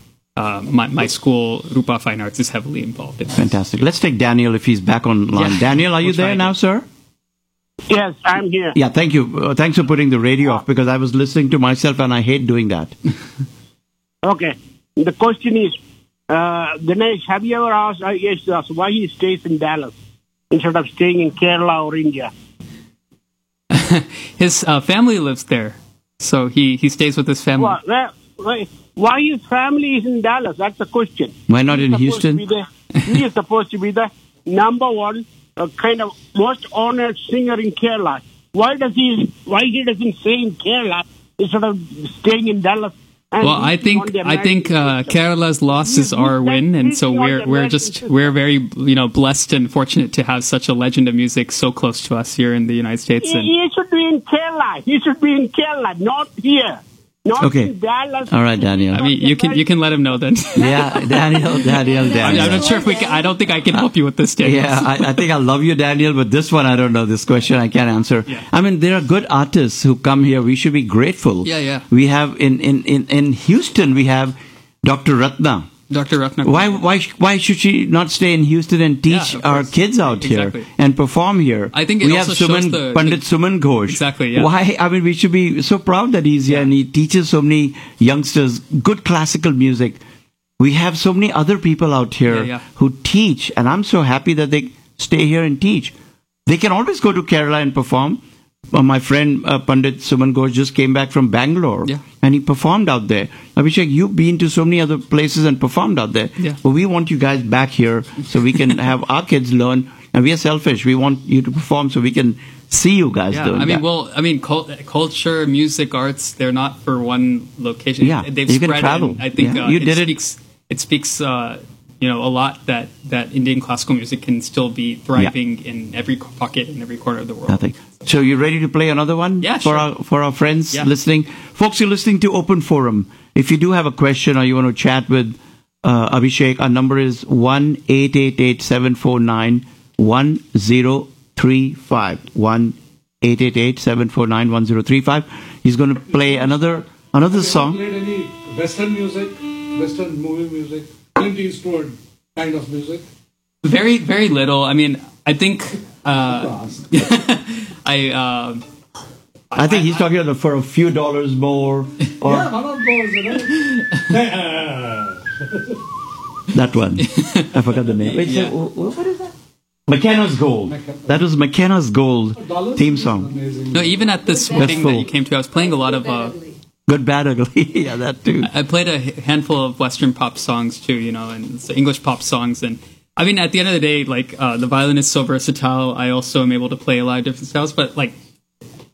uh, my, my school, Rupa Fine Arts, is heavily involved in it. Fantastic. Let's take Daniel if he's back online. Yeah. Daniel, are you We'll try there now, sir? Yes, I'm here. Yeah, thank you. Uh, thanks for putting the radio off because I was listening to myself and I hate doing that. (laughs) Okay. The question is, uh, Ganesh, have you ever asked uh, Yeshdas why he stays in Dallas instead of staying in Kerala or India? (laughs) His uh, family lives there, so he, he stays with his family. Why, why- why, why his family is in Dallas? That's the question. Why not in He's supposed to Houston? the- he is supposed to be the number one uh, kind of most honored singer in Kerala. Why does he? Why he doesn't stay in Kerala instead of staying in Dallas? and Well, I think I think uh. Kerala's loss is our win, and so we're we're just we're very you know blessed and fortunate to have such a legend of music so close to us here in the United States. He, he should be in Kerala. He should be in Kerala, not here. Not Okay. Dallas. All right, Daniel. I mean, you can you can let him know then. (laughs) Yeah, Daniel, Daniel, (laughs) I'm, Daniel. I'm not sure if we. Can, I don't think I can help you with this, Daniel. Yeah, I, I think I love you, Daniel, but this one I don't know. This question I can't answer. Yeah. I mean, there are good artists who come here. We should be grateful. Yeah, yeah. We have in in in, in Houston. We have Dr. Ratna. Dr. Ratna. Why why why should she not stay in Houston and teach Yeah, our kids out Exactly. here and perform here? I think it we have Suman, the- Pandit Suman Ghosh. Exactly, yeah. Why? I mean, we should be so proud that he's here and he teaches so many youngsters good classical music. We have so many other people out here Yeah, yeah. who teach, and I'm so happy that they stay here and teach. They can always go to Kerala and perform. Uh, my friend uh, Pandit Suman Ghosh just came back from Bangalore Yeah. and he performed out there. Abhishek, you've been to so many other places and performed out there. Yeah. But we want you guys back here so we can (laughs) have our kids learn. And we are selfish. We want you to perform so we can see you guys Yeah, doing I mean, that. well, I mean, cul- culture, music, arts, they're not for one location. Yeah, they've you can travel. I think Yeah, uh, you it did it. speaks. It speaks, uh, you know, a lot that that Indian classical music can still be thriving in every pocket in every corner of the world. Nothing. So you ready to play another one? Yeah, for sure. our for our friends Yeah. listening, folks. You're listening to Open Forum. If you do have a question or you want to chat with uh, Abhishek, our number is one eight eight eight seven four nine one zero three five one eight eight eight seven four nine one zero three five. He's going to play another another song. played any Western music, Western movie music, Clint Eastwood kind of music? Very, very little. I mean, I think uh, (laughs) I. Uh, I think he's talking about for a few dollars more (laughs) or Yeah, one of those, (laughs) you know. that one. (laughs) I forgot the name. Wait, Yeah. wh- what is that? Mackenna's Gold. That was Mackenna's Gold Dollars theme song. No, even at this That's wedding that you came to, I was playing a lot of. Uh, Good, bad, ugly. yeah, that too. I played a handful of Western pop songs too, you know, and English pop songs. And I mean, at the end of the day, like uh, the violin is so versatile. I also am able to play a lot of different styles. But like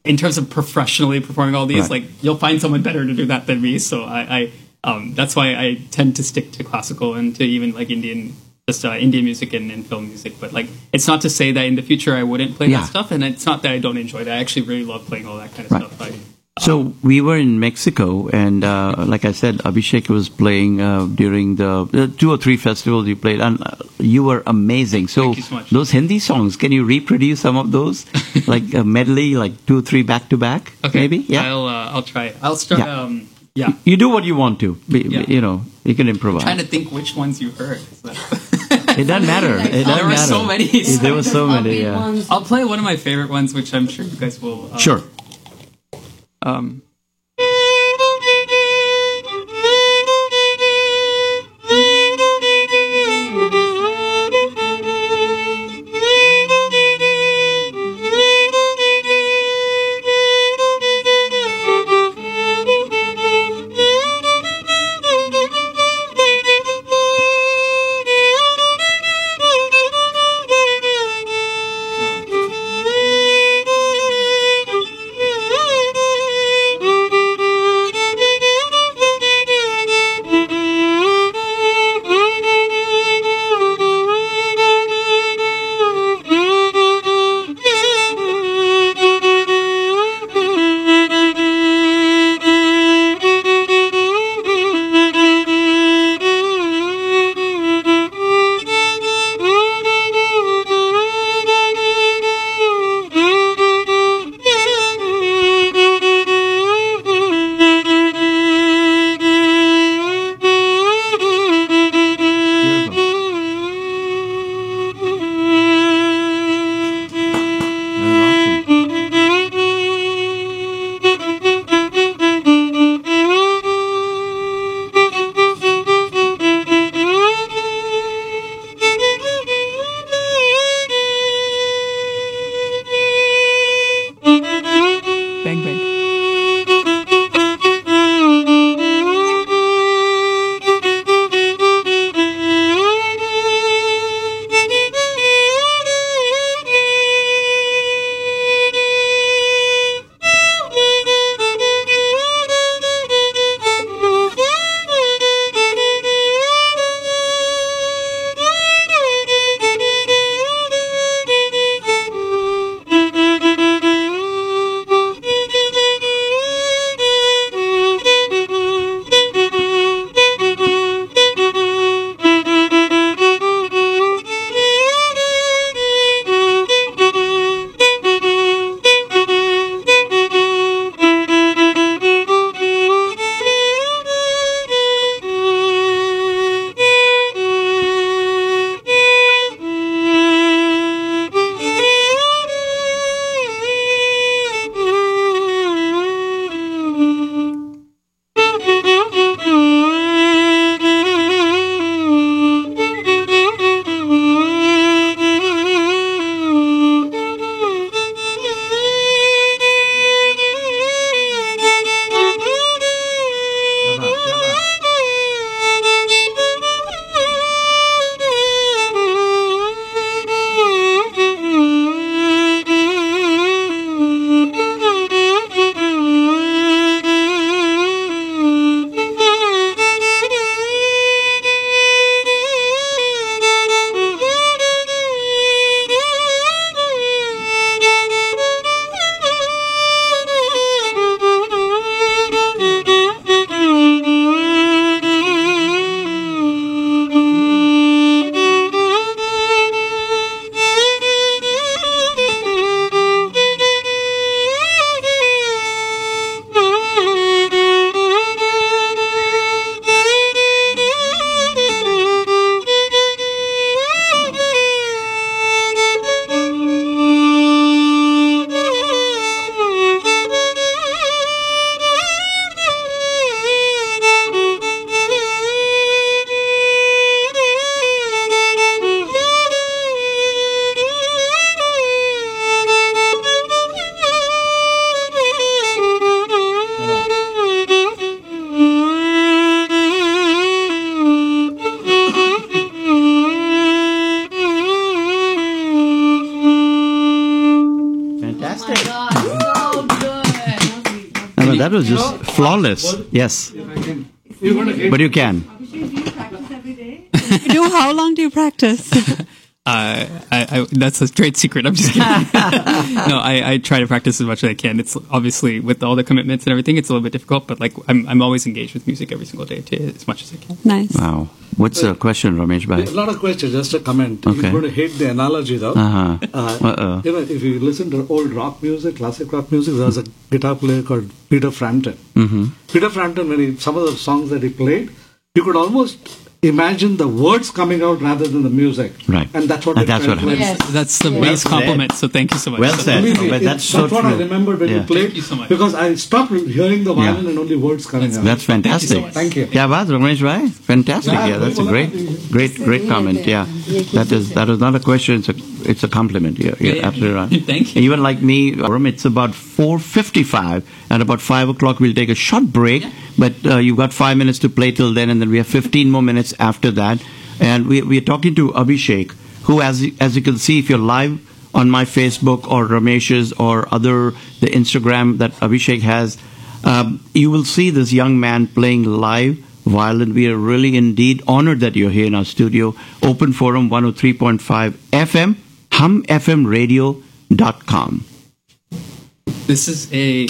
in terms of professionally performing all these, Right. like you'll find someone better to do that than me. So I, I um, that's why I tend to stick to classical and to even like Indian. Just uh, Indian music and, and film music, but like it's not to say that in the future I wouldn't play Yeah. that stuff, and it's not that I don't enjoy that. I actually really love playing all that kind of Right. stuff. I, So we were in Mexico, and uh, like I said, Abhishek was playing uh, during the uh, two or three festivals you played, and uh, you were amazing. So, Thank you so much. those Hindi songs, can you reproduce some of those, (laughs) like a medley, like two or three back to back, Okay. maybe? Yeah. I'll uh, I'll try it. I'll start. Yeah. Um, yeah. you do what you want to. Be, Yeah. You know, you can improvise. I'm trying to think which ones you heard. So- it doesn't matter. (laughs) It doesn't there were so many. There were so many. Yeah. I'll play one of my favorite ones, which I'm sure you guys will. Uh, Sure. Um, flawless. Yes. But you can. If (laughs) you do how long do you practice? (laughs) Uh, I, I, that's a trade secret. I'm just kidding. (laughs) no, I, I try to practice as much as I can. It's obviously with all the commitments and everything, it's a little bit difficult. But like, I'm I'm always engaged with music every single day to, as much as I can. Nice. Wow. What's the question, Ramesh Bhai? Not a question, just a comment. Okay. You're going to hate the analogy though. Uh-huh. Uh, You know, if you listen to old rock music, classic rock music, there was a guitar player called Peter Frampton. Mm-hmm. Peter Frampton, when he, some of the songs that he played, you could almost imagine the words coming out rather than the music. Right. And that's what And it that's what felt like. Yes. That's the Well best said. compliment. So thank you so much. Well So- said. Believe me, But it- that's so what I true. remembered when Yeah. you played Thank you so much. because I stopped hearing the violin Yeah. and only words coming out. That's fantastic. Thank you. Yeah, baat, Ramesh bhai. Fantastic. Yeah, Yeah, that's a great, great, great comment. Yeah, that is that is not a question. It's a it's a compliment. Yeah, you're Yeah, absolutely right. (laughs) thank you. Even like me, Aram, it's about four fifty-five, and about five o'clock we'll take a short break. But uh, you've got five minutes to play till then, and then we have fifteen more minutes after that. And we we are talking to Abhishek, who, as as you can see, if you're live on my Facebook or Ramesh's or other the Instagram that Abhishek has, um, you will see this young man playing live violin. We are really indeed honored that you're here in our studio. Open Forum 103.5 FM, humfmradio.com. This is a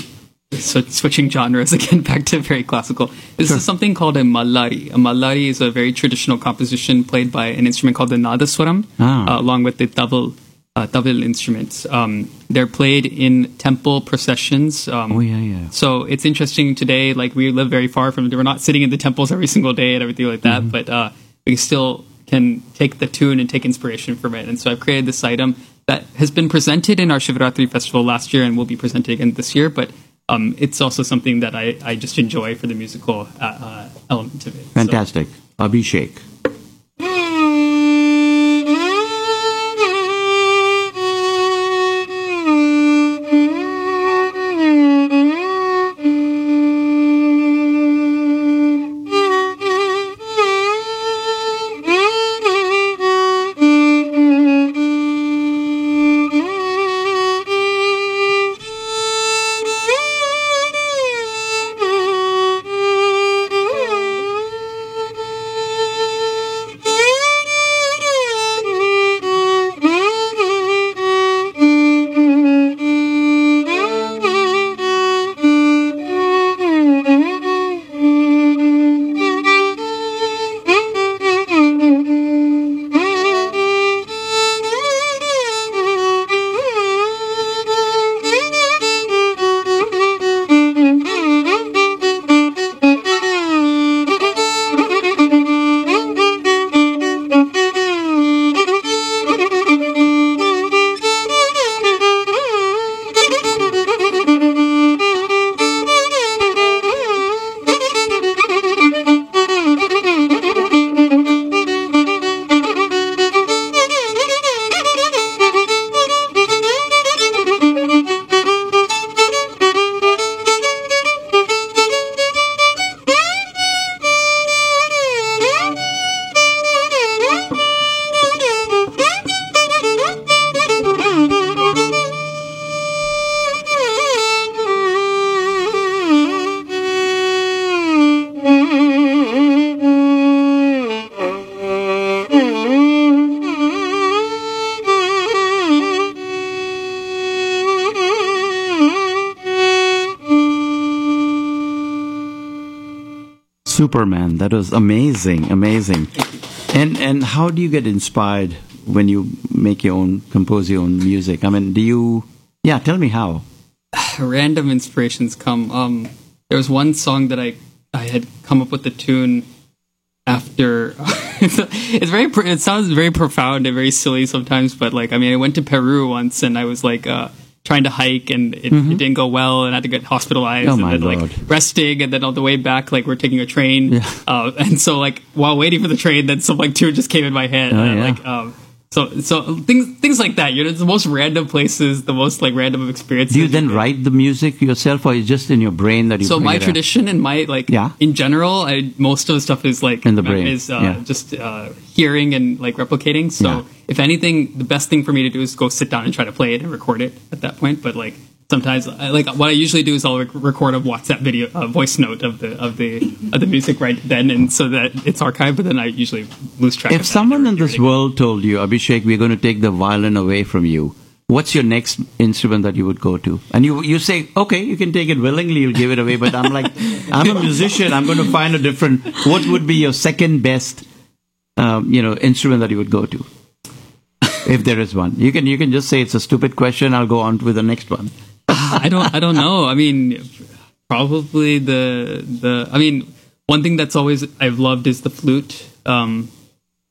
so switching genres again (laughs) back to very classical. This is something called a mallari. A mallari is a very traditional composition played by an instrument called the nadaswaram, Ah. uh, along with the tabal. Uh, tabal instruments. Um, they're played in temple processions. Um, Oh, yeah, yeah. So it's interesting today. Like we live very far from. We're not sitting in the temples every single day and everything like that. But uh, we still can take the tune and take inspiration from it. And so I've created this item that has been presented in our Shivratri festival last year and will be presented again this year. But um, it's also something that I, I just enjoy for the musical uh, uh, element of it. So- Fantastic. Abhishek. Superman. That was amazing, amazing. And and how do you get inspired when you make your own, compose your own music? I mean, do you? Yeah, tell me how. (sighs) random inspirations come. Um, there was one song that I I had come up with the tune after. (laughs) it's very. It sounds very profound and very silly sometimes, but like I mean, I went to Peru once and I was like. Uh, Trying to hike and it, it didn't go well, and I had to get hospitalized. Mm-hmm. Oh, and then Lord. like resting, and then on the way back, like we're taking a train, uh, and so like while waiting for the train, then some like tune just came in my head, Oh, and I, yeah. like um, so so things things like that. You know, it's the most random places, the most like random experiences. Do you then write the music yourself, or is it just in your brain that you? so my tradition and my like Yeah. in general I, most of the stuff is like In the brain, is uh, yeah. just uh, hearing and like replicating so Yeah. if anything the best thing for me to do is go sit down and try to play it and record it at that point but like sometimes I, like what I usually do is I'll rec- record a WhatsApp video, a voice note of the of the of the music right then, and so that it's archived. But then I usually lose track. If someone in this world told you, Abhishek, we're going to take the violin away from you, what's your next instrument that you would go to? And you you say, okay, you can take it willingly, you'll give it away. But I'm like, (laughs) I'm a musician. I'm going to find a different. What would be your second best, um, you know, instrument that you would go to? (laughs) If there is one, you can you can just say it's a stupid question. I'll go on with the next one. I don't I don't know. I mean, probably the the. I mean, one thing that's always I've loved is the flute. Um,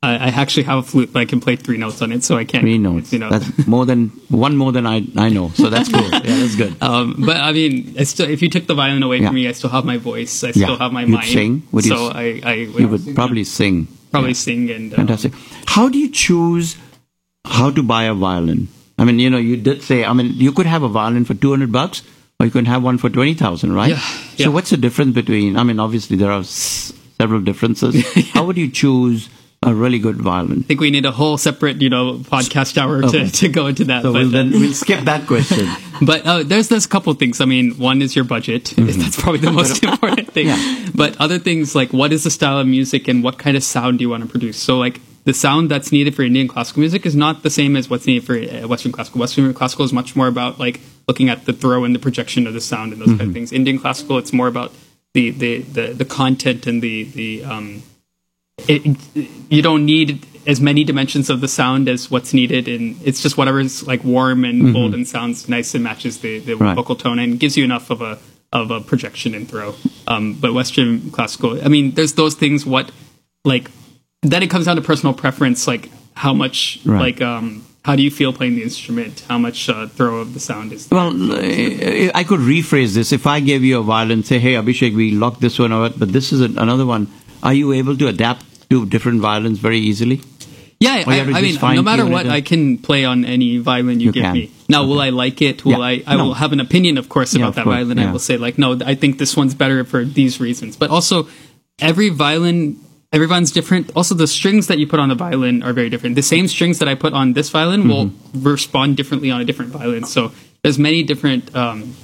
I, I actually have a flute, but I can play three notes on it, so I can't. Three notes. You know. That's more than one more than I I know. So that's cool. (laughs) Yeah, that's good. Um, but I mean, I still, if you took the violin away Yeah. from me, I still have my voice. I Yeah. still have my You'd mind. sing? Would you so s- I, I You would probably sing. probably sing and um, Fantastic. How do you choose how to buy a violin? I mean, you know, you did say, I mean, you could have a violin for 200 bucks or you can have one for 20,000, right? Yeah, yeah. So what's the difference between, I mean, obviously there are s- several differences. (laughs) How would you choose a really good violin? I think we need a whole separate, you know, podcast hour Okay. to, to go into that. So but, we'll, uh, then, we'll skip that question. (laughs) But uh, there's there's a couple things. I mean, one is your budget. (laughs) That's probably the most important thing. Yeah. But other things like what is the style of music and what kind of sound do you want to produce? So like the sound that's needed for Indian classical music is not the same as what's needed for uh, Western classical. Western classical is much more about like looking at the throw and the projection of the sound and those kind of things. Indian classical, it's more about the the the, the content and the the um, it, you don't need as many dimensions of the sound as what's needed and it's just whatever's like warm and bold and sounds nice and matches the, the Right. vocal tone and gives you enough of a of a projection and throw um, but western classical i mean there's those things what like then it comes down to personal preference like how much Right. like um how do you feel playing the instrument how much uh, throw of the sound is Well, uh, I could rephrase this. If I gave you a violin, say, hey, Abhishek, we locked this one out, but this is an- another one. Are you able to adapt to different violins very easily? Yeah, Or you have to I, I mean, no matter what, I can play on any violin you, You give can. me. Now, will I like it? Will Yeah. I? I No. will have an opinion, of course, Yeah, about of that course, violin. yeah. I will say, like, no, I think this one's better for these reasons. But also, every violin, everyone's different. Also, the strings that you put on the violin are very different. The same strings that I put on this violin will Mm-hmm. respond differently on a different violin. So there's many different. Um,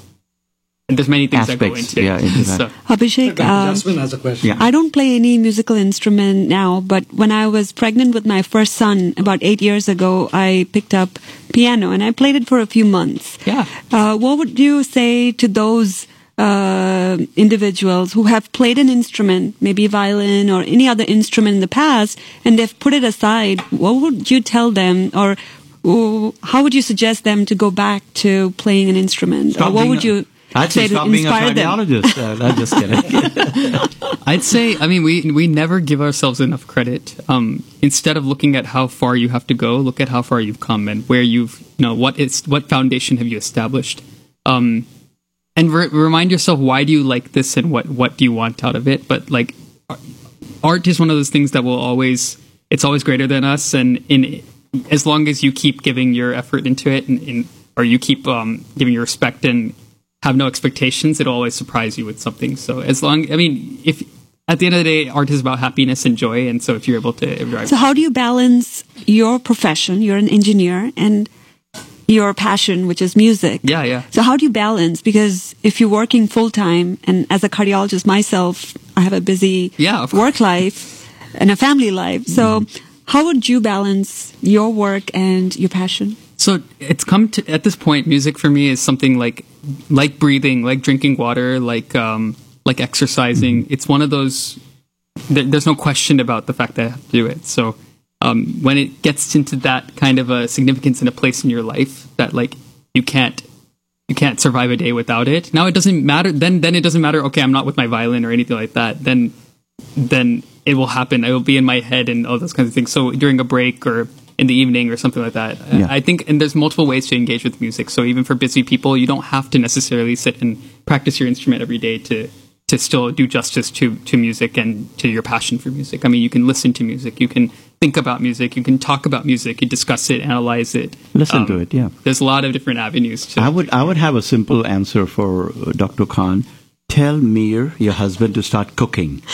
there's many things that go Aspects, into yeah, it. into that. So, Abhishek, uh, Jasmine has a question. Yeah. I don't play any musical instrument now, but when I was pregnant with my first son about eight years ago, I picked up piano and I played it for a few months. Yeah. Uh, what would you say to those uh, individuals who have played an instrument, maybe violin or any other instrument in the past, and they've put it aside? What would you tell them, or how would you suggest them to go back to playing an instrument? Stop or what being would a- you I'd say to stop being a inspire them? cardiologist. Uh, I'm just kidding. (laughs) I'd say, I mean, we we never give ourselves enough credit. Um, instead of looking at how far you have to go, look at how far you've come and where you've, you know, what is what foundation have you established, um, and re- remind yourself why do you like this and what what do you want out of it. But like, art is one of those things that will always, it's always greater than us, and in as long as you keep giving your effort into it, and, and or you keep um, giving your respect and have no expectations, it'll always surprise you with something. So as long, I mean, if at the end of the day, art is about happiness and joy, and so if you're able to, So, how do you balance your profession? You're an engineer, and your passion, which is music. yeah, yeah, So, how do you balance? Because if you're working full time, and as a cardiologist myself, I have a busy Yeah, work life and a family life. So, how would you balance your work and your passion? So it's come to at this point, music for me is something like like breathing, like drinking water, like um, like exercising. It's one of those. There, there's no question about the fact that I have to do it. So um, when it gets into that kind of a significance and a place in your life that like you can't you can't survive a day without it. Now it doesn't matter. Then then it doesn't matter. Okay, I'm not with my violin or anything like that. Then then it will happen. It will be in my head and all those kinds of things. So during a break or in the evening or something like that. Yeah. I think, and there's multiple ways to engage with music. So even for busy people, you don't have to necessarily sit and practice your instrument every day to to still do justice to to music and to your passion for music. I mean, you can listen to music, you can think about music, you can talk about music, you discuss it, analyze it, Listen Um, to it, yeah. There's a lot of different avenues to. I would I would have a simple answer for uh, Dr. Khan. Tell Mir, your husband, to start cooking. (laughs)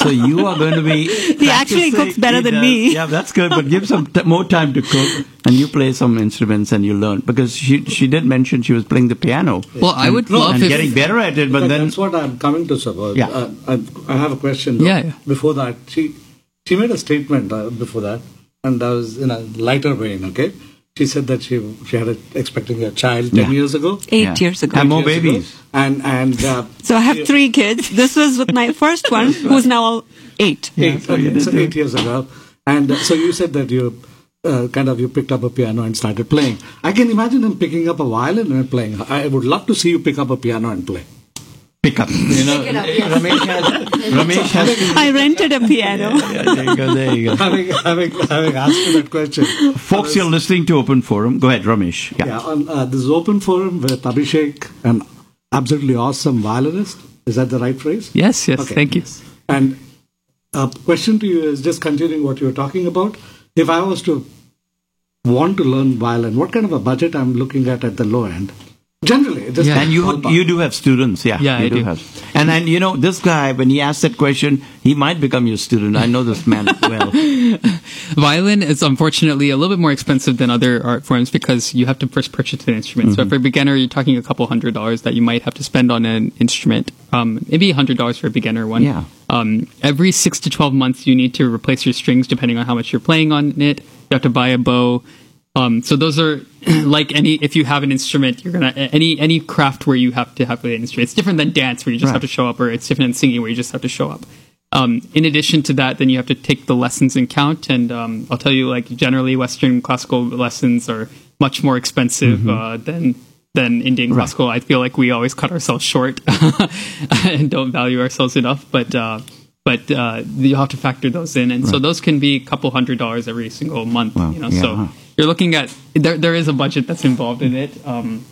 So you are going to be. He actually cooks better than me. Yeah, that's good. But give some t- more time to cook, and you play some instruments and you learn because she she did mention she was playing the piano. Well, I would No, love and if getting better at it, but But then that's what I'm coming to, sir. Yeah. uh, I, I have a question. though. Yeah, yeah. Before that, she she made a statement uh, before that, and that was in a lighter vein. Okay, she said that she she had a, expecting a child ten Yeah. years ago. Eight Yeah. years ago. and more Years ago. babies. And and uh, (laughs) So I have three kids. This was with my first one, who's now eight. eight, so okay, so eight years ago, and uh, so you said that you. Uh, kind of, you picked up a piano and started playing. I can imagine him picking up a violin and playing. I would love to see you pick up a piano and play. Pick up. You know, it up, yes. Ramesh has (laughs) Ramesh has. I rented a piano. Yeah, there you go. There you go. having, having, having asked you that question, Folks, you're listening to Open Forum. Go ahead, Ramesh. Yeah. Yeah, on uh, this open forum with Abhishek, an absolutely awesome violinist. Is that the right phrase? yes, yes, Okay. thank you. And a question to you is just continuing what you were talking about. If I was to want to learn violin, what kind of a budget I'm looking at at the low end? Generally, just Yeah. And you ballpark. you do have students, yeah. Yeah, you I do. have. And and you know this guy when he asked that question, he might become your student. I know this man (laughs) well. Violin is unfortunately a little bit more expensive than other art forms because you have to first purchase an instrument. So for a beginner, you're talking a couple hundred dollars that you might have to spend on an instrument. Um, maybe a hundred dollars for a beginner one. Yeah. Um, every six to twelve months, you need to replace your strings depending on how much you're playing on it. You have to buy a bow. Um, so those are (clears throat) like any if you have an instrument, you're gonna any any craft where you have to have an instrument. It's different than dance where you just Right. have to show up, or it's different than singing where you just have to show up. Um, in addition to that, then you have to take the lessons in count, and um, I'll tell you, like generally, Western classical lessons are much more expensive uh, than than Indian classical. I feel like we always cut ourselves short (laughs) and don't value ourselves enough, but. Uh, but uh, you have to factor those in, and so those can be a couple hundred dollars every single month. You know, yeah, so. You're looking at there. There is a budget that's involved in it, um,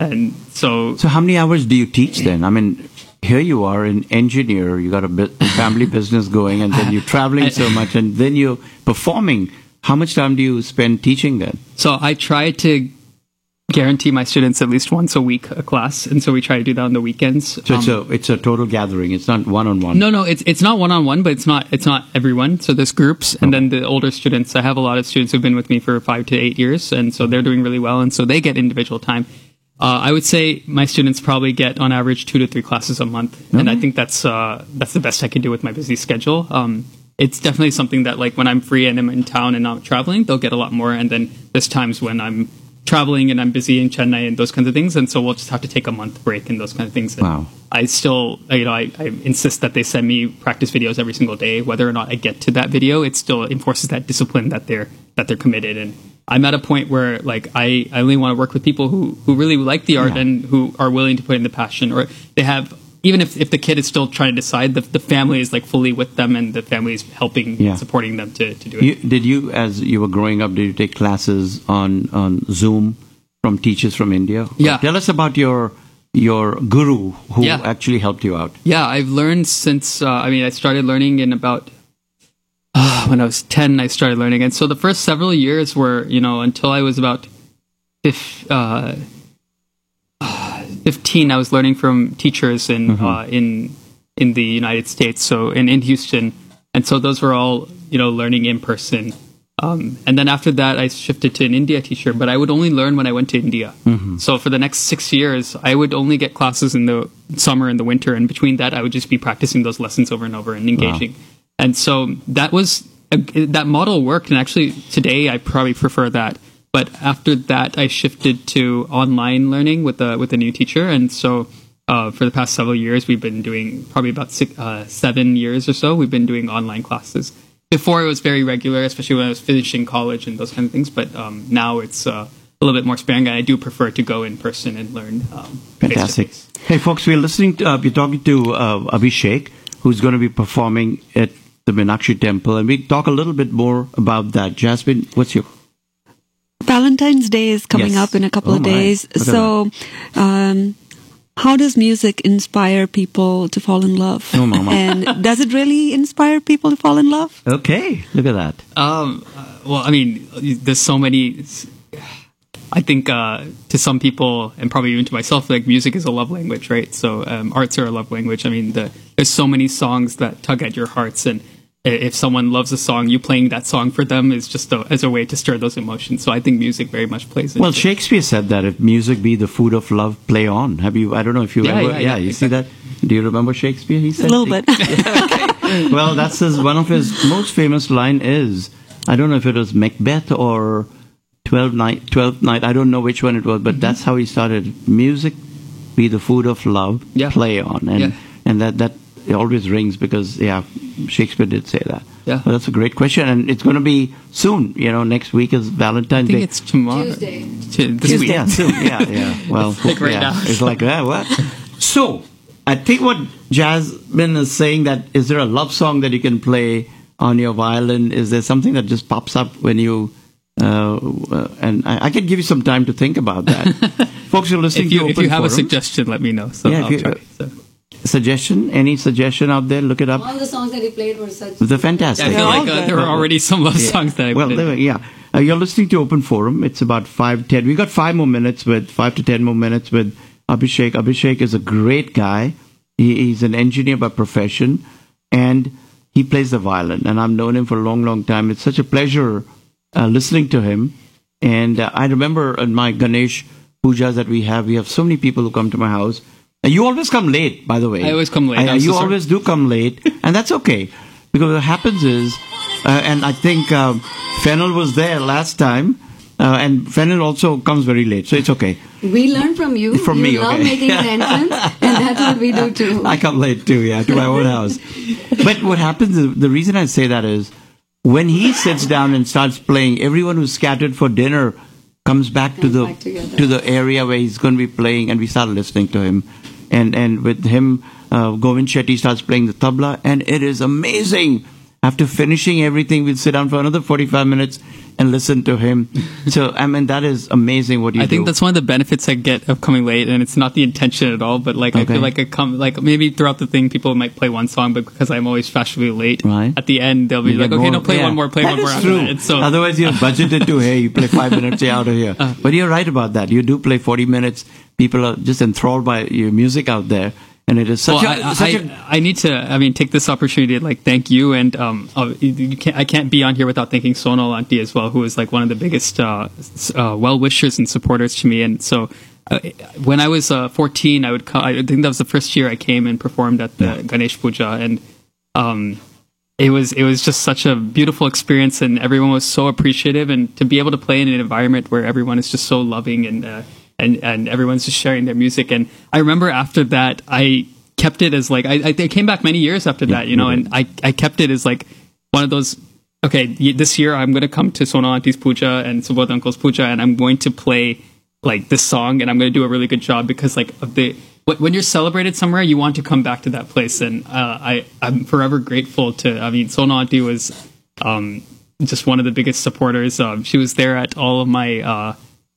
and so So how many hours do you teach then? I mean, here you are an engineer, you got a family business going, and then you're traveling so (laughs) much, and then you're performing. How much time do you spend teaching then? So I try to guarantee my students at least once a week a class, and so we try to do that on the weekends. So it's Um, a it's a total gathering. It's not one on one. no, no, it's it's not one on one, but it's not it's not everyone. So there's groups, and then the older students. I have a lot of students who've been with me for five to eight years, and so they're doing really well, and so they get individual time. Uh, I would say my students probably get on average two to three classes a month, and I think that's uh, that's the best I can do with my busy schedule. Um, it's definitely something that like when I'm free and I'm in town and not traveling, they'll get a lot more, and then there's times when I'm traveling and I'm busy in Chennai and those kinds of things, and so we'll just have to take a month break and those kind of things. And Wow. I still, you know, I, I insist that they send me practice videos every single day, whether or not I get to that video. It still enforces that discipline that they're that they're committed. And I'm at a point where like I, I only want to work with people who who really like the art Yeah. and who are willing to put in the passion, or they have. Even if, if the kid is still trying to decide, the, the family is like fully with them, and the family is helping, Yeah. supporting them to, to do it. You, did you, as you were growing up, did you take classes on on Zoom from teachers from India? Yeah. Tell us about your your guru who Yeah. actually helped you out. Yeah, I've learned since. Uh, I mean, I started learning in about uh, when I was ten. I started learning, and so the first several years were, you know, until I was about fif- uh, fifteen. I was learning from teachers in uh, in in the United States, so in in Houston, and so those were all you know learning in person. Um, and then after that, I shifted to an India teacher, but I would only learn when I went to India. So for the next six years, I would only get classes in the summer and the winter, and between that, I would just be practicing those lessons over and over and engaging. And so that was that model worked, and actually today I probably prefer that. But after that, I shifted to online learning with a with a new teacher, and so uh, for the past several years, we've been doing probably about six, uh, seven years or so. We've been doing online classes. Before it was very regular, especially when I was finishing college and those kind of things. But um, now it's uh, a little bit more sparing, and I do prefer to go in person and learn. Um, Fantastic. Hey, folks, we're listening. To, uh, we're talking to uh, Abhishek, who's going to be performing at the Meenakshi Temple, and we talk a little bit more about that. Jasmin, what's your Valentine's Day is coming Yes. up in a couple Oh of days. So, um, how does music inspire people to fall in love? Oh, mama. And does it really inspire people to fall in love? Okay, look at that. Um, uh, well, I mean, there's so many. I think uh, to some people, and probably even to myself, like music is a love language, right? So um, arts are a love language. I mean, the, there's so many songs that tug at your hearts, and i- if someone loves a song, you playing that song for them is just a, as a way to stir those emotions. So I think music very much plays. Well, into it. Shakespeare said that if music be the food of love, play on. Have you? I don't know if you Yeah, ever. yeah, yeah, you see that? Do you remember Shakespeare? He said A little bit. (laughs) well, that's his one of his most famous line is I don't know if it was Macbeth or Twelve Night, Twelfth Night. I don't know which one it was, Mm-hmm. but that's how he started. Music be the food of love, Yeah. play on, and Yeah. and that that it always rings because yeah, Shakespeare did say that. Yeah. Well, that's a great question, and it's going to be soon. You know, next week is Valentine's I think Day. it's tomorrow. Tuesday. Tu- this Tuesday. Yeah, soon. yeah, yeah. (laughs) Well, Like right yeah. now. It's like uh, what? So, I think what Jasmin is saying that is there a love song that you can play on your violin? Is there something that just pops up when you? Uh, uh, and I, I can give you some time to think about that. (laughs) Folks, you're listening If you to if you have a suggestion, let me know. So Yeah, I'll you- try. So. Suggestion, any suggestion out there? Look it up. All the songs that you played were such. They're fantastic. I feel Yeah, like uh, there were already some love songs that I well, put in. there were- yeah. Uh, you're listening to Open Forum. It's about five ten. We got five more minutes with five to ten more minutes with Abhishek. Abhishek is a great guy. He, he's an engineer by profession, and he plays the violin. And I've known him for a long, long time. It's such a pleasure uh, listening to him. And uh, I remember in my Ganesh pujas that we have, we have so many people who come to my house. And you always come late, by the way. I always come late. I- I'm so you sorry. always do come late, and that's okay. Because what happens is, uh, and I think um, Phenil was there last time, uh, and Phenil also comes very late, so it's okay. We learn from you. From you me, love okay. making (laughs) an entrance, and that's what we do too. I come late too, yeah, to my own house. But what happens, is, the reason I say that is, when he sits down and starts playing, everyone who's scattered for dinner comes back to the back to the area where he's going to be playing, and we start listening to him. And and with him, uh, Govind Shetty starts playing the tabla, and it is amazing. After finishing everything, we'll sit down for another forty-five minutes and listen to him. So I mean, that is amazing what you I do. think that's one of the benefits I get of coming late, and it's not the intention at all. But like, I feel like I come like maybe throughout the thing, people might play one song, but because I'm always fashionably late, Right. at the end they'll be You like, okay, more- no, play yeah. one more, play That one more. true. that. So Otherwise, you're budgeted to hey, you play five (laughs) minutes, you're out of here. Uh. but you're right about that. You do play 40 minutes. People are just enthralled by your music out there, and it is such well, a I, such I, a I need to. I mean, take this opportunity to like thank you, and um, uh, you- can't, I can't be on here without thanking Sonal Auntie as well, who is like one of the biggest uh, uh, well wishers and supporters to me. And so, uh, when I was uh, 14, I would. Co- I think that was the first year I came and performed at the Ganesh Puja, and um, it was it was just such a beautiful experience, and everyone was so appreciative, and to be able to play in an environment where everyone is just so loving and uh, and and everyone's just sharing their music. And I remember after that, I kept it as like I, I came back many years after that, you know, and I I kept it as like one of those. Okay, this year I'm going to come to Sona Auntie's puja and Subodh Uncle's puja, and I'm going to play like this song, and I'm going to do a really good job because like of the when you're celebrated somewhere, you want to come back to that place, and uh, I I'm forever grateful to. I mean, Sona Auntie was um, just one of the biggest supporters. Um, she was there at all of my uh,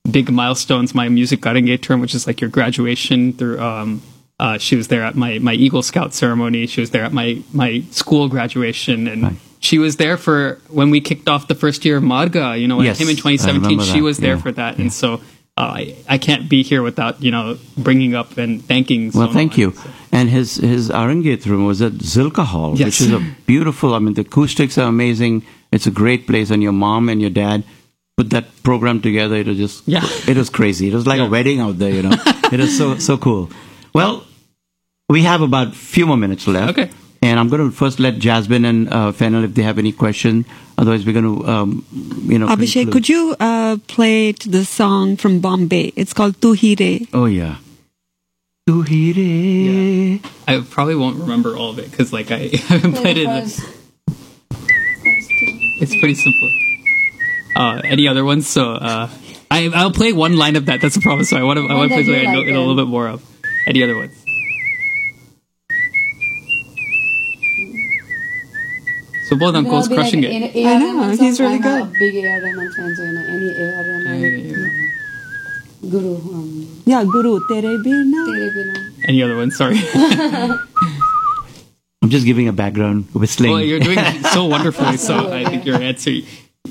big milestones, my music Arangetram, which is like your graduation through. Um, uh, she was there at my, my Eagle Scout ceremony. She was there at my, my school graduation, and Right. she was there for when we kicked off the first year of Marga. You know, when Yes, I came in 2017, she was there yeah, for that, and so uh, I I can't be here without you know bringing up and thanking. well, thank you. So. And his his Arangetram was at Zilkha Hall, Yes. which is a beautiful. I mean, the acoustics are amazing. It's a great place, and your mom and your dad put that program together. It was just Yeah. it was crazy. It was like Yeah. a wedding out there. You know, it is so so cool. Well, we have about a few more minutes left. Okay. And I'm going to first let Jasmin and uh, Phenil if they have any question. Otherwise, we're going to, um, you know. Abhishek, conclude. could you uh, play the song from Bombay? It's called Tu Hi Re. Oh yeah. Tu hi re. I probably won't remember all of it because like I (laughs) haven't played it. in the- It's pretty simple. Uh, any other ones? So uh, I I'll play one line of that. That's the problem. So I want to I want to play that you something I know, like, a little bit more of. Any other ones? Subodh Uncle's crushing it. I know, he's really good. I'm a big A.R. Rahman fan, so you know, any A.R. Rahman, Guru, um, Yeah, Guru Tere Bina. Tere Bina. Any other ones? Sorry. (laughs) I'm just giving a background whistling. well, you're doing it so (laughs) wonderfully. So I think your answer.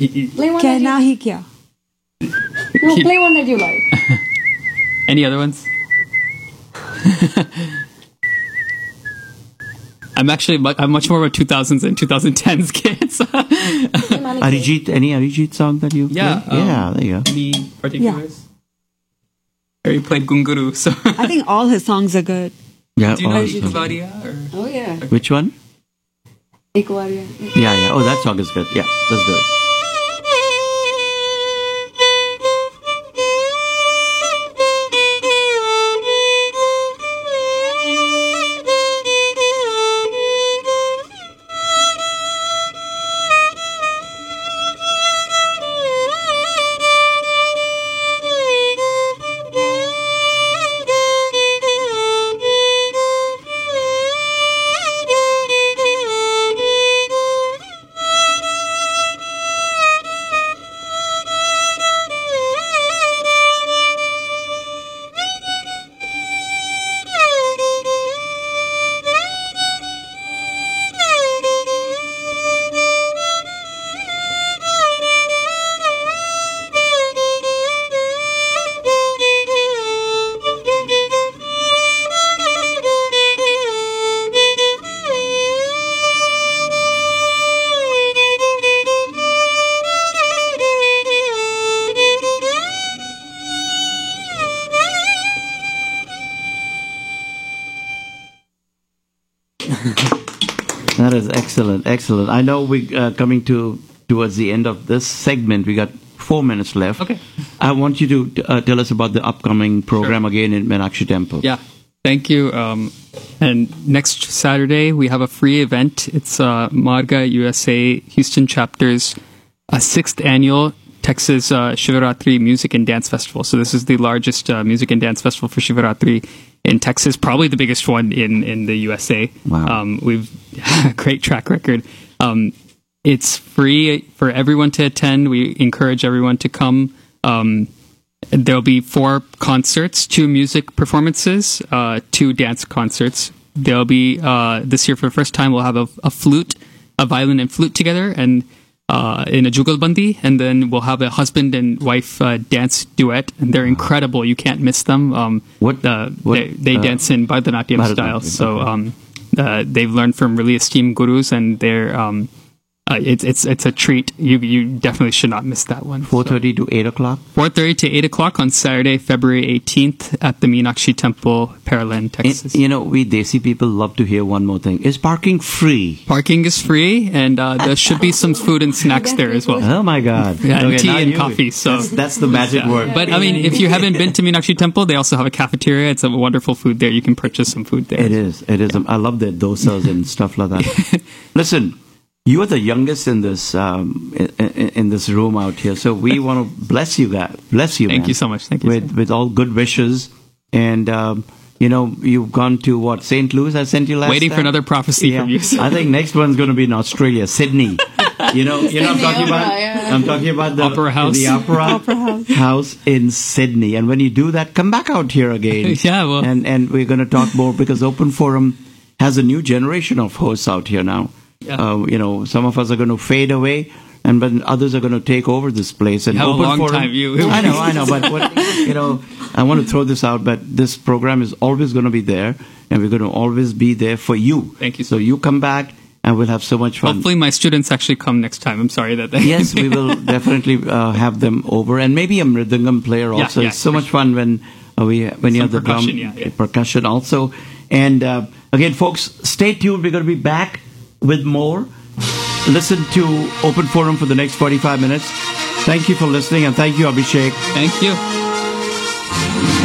Y- y- Play one that Kehna you- Hi No, play one that you like. (laughs) Any other ones? (laughs) I'm actually mu- I'm much more of a 2000s and 2010s (laughs) kid. so- Arijit, any Arijit song that you yeah, play? yeah, um, there you go. Any particulars? I already played Ghungroo, so. I think all his songs are good. Yeah, Do you know oh, Ishq Oh yeah. which one? Ek baar, yeah. Yeah, yeah. Oh, that song is good. Yeah, let's do excellent. I know we uh, coming to towards the end of this segment. We got four minutes left. Okay. I want you to uh, tell us about the upcoming program Sure. again in Meenakshi Temple. Yeah, thank you. Um, and next Saturday we have a free event. It's uh, Marga USA Houston chapter's uh, sixth annual Texas uh, Shivaratri Music and Dance Festival. So this is the largest uh, music and dance festival for Shivaratri in Texas, probably the biggest one in in the USA. Wow. Um, we've a (laughs) great track record. Um, it's free for everyone to attend. We encourage everyone to come. Um, there'll be four concerts, two music performances, uh, two dance concerts. There'll be uh, this year for the first time we'll have a, a flute, a violin and flute together, and uh, in a jugalbandi, and then we'll have a husband and wife uh, dance duet, and they're incredible. You can't miss them. Um, What- uh, what, they, they uh, dance in Bharatanatyam Bharatanatyam, style, so um, uh, they've learned from really esteemed gurus, and they're um, uh, it's it's it's a treat. You you definitely should not miss that one. Four thirty to eight o'clock. 4.30 to 8 o'clock on Saturday, February 18th at the Meenakshi Temple, Pearland, And, Texas. you know, we Desi people love to hear one more thing. Is parking free? Parking is free, and uh, there should be some food and snacks there as well. Oh my God! Yeah, and tea and you- coffee, so- that's, that's the magic Yeah. word. But I mean, if you haven't been to Meenakshi Temple, they also have a cafeteria. It's a wonderful food there. You can purchase some food there. It is. It is. I love their dosas and stuff like that. (laughs) Listen, you are the youngest in this um, in, in in this room out here, so we want to bless you, guys. Bless you, Thank man, you so much. Thank you. with with all good wishes. And um, you know, you've gone to what St. Louis? I sent you last. Waiting for another prophecy Yeah. from you. so- I think next one's going to be in Australia, Sydney. (laughs) You know, you know, I'm talking about. I'm talking about the Opera house. the (laughs) opera, house. house in Sydney. And when you do that, come back out here again. (laughs) Yeah, well- and and we're going to talk more because Open Forum has a new generation of hosts out here now. Yeah. Uh, you know, some of us are going to fade away, and but others are going to take over this place. And You have a long Forum, time, you- (laughs) I know, I know, but what, you know, I want to throw this out. But this program is always going to be there, and we're going to always be there for you. Thank you So you come back, and we'll have so much fun. Hopefully, my students actually come next time. I'm sorry that they. (laughs) yes, we will (laughs) definitely uh, have them over, and maybe a mridangam player also. yeah, it's so much fun when uh, we when you have the drum percussion, yeah, yeah. percussion also. And uh, again, folks, stay tuned. We're going to be back with more. Listen to Open Forum for the next 45 minutes. Thank you for listening, and thank you, Abhishek. Thank you.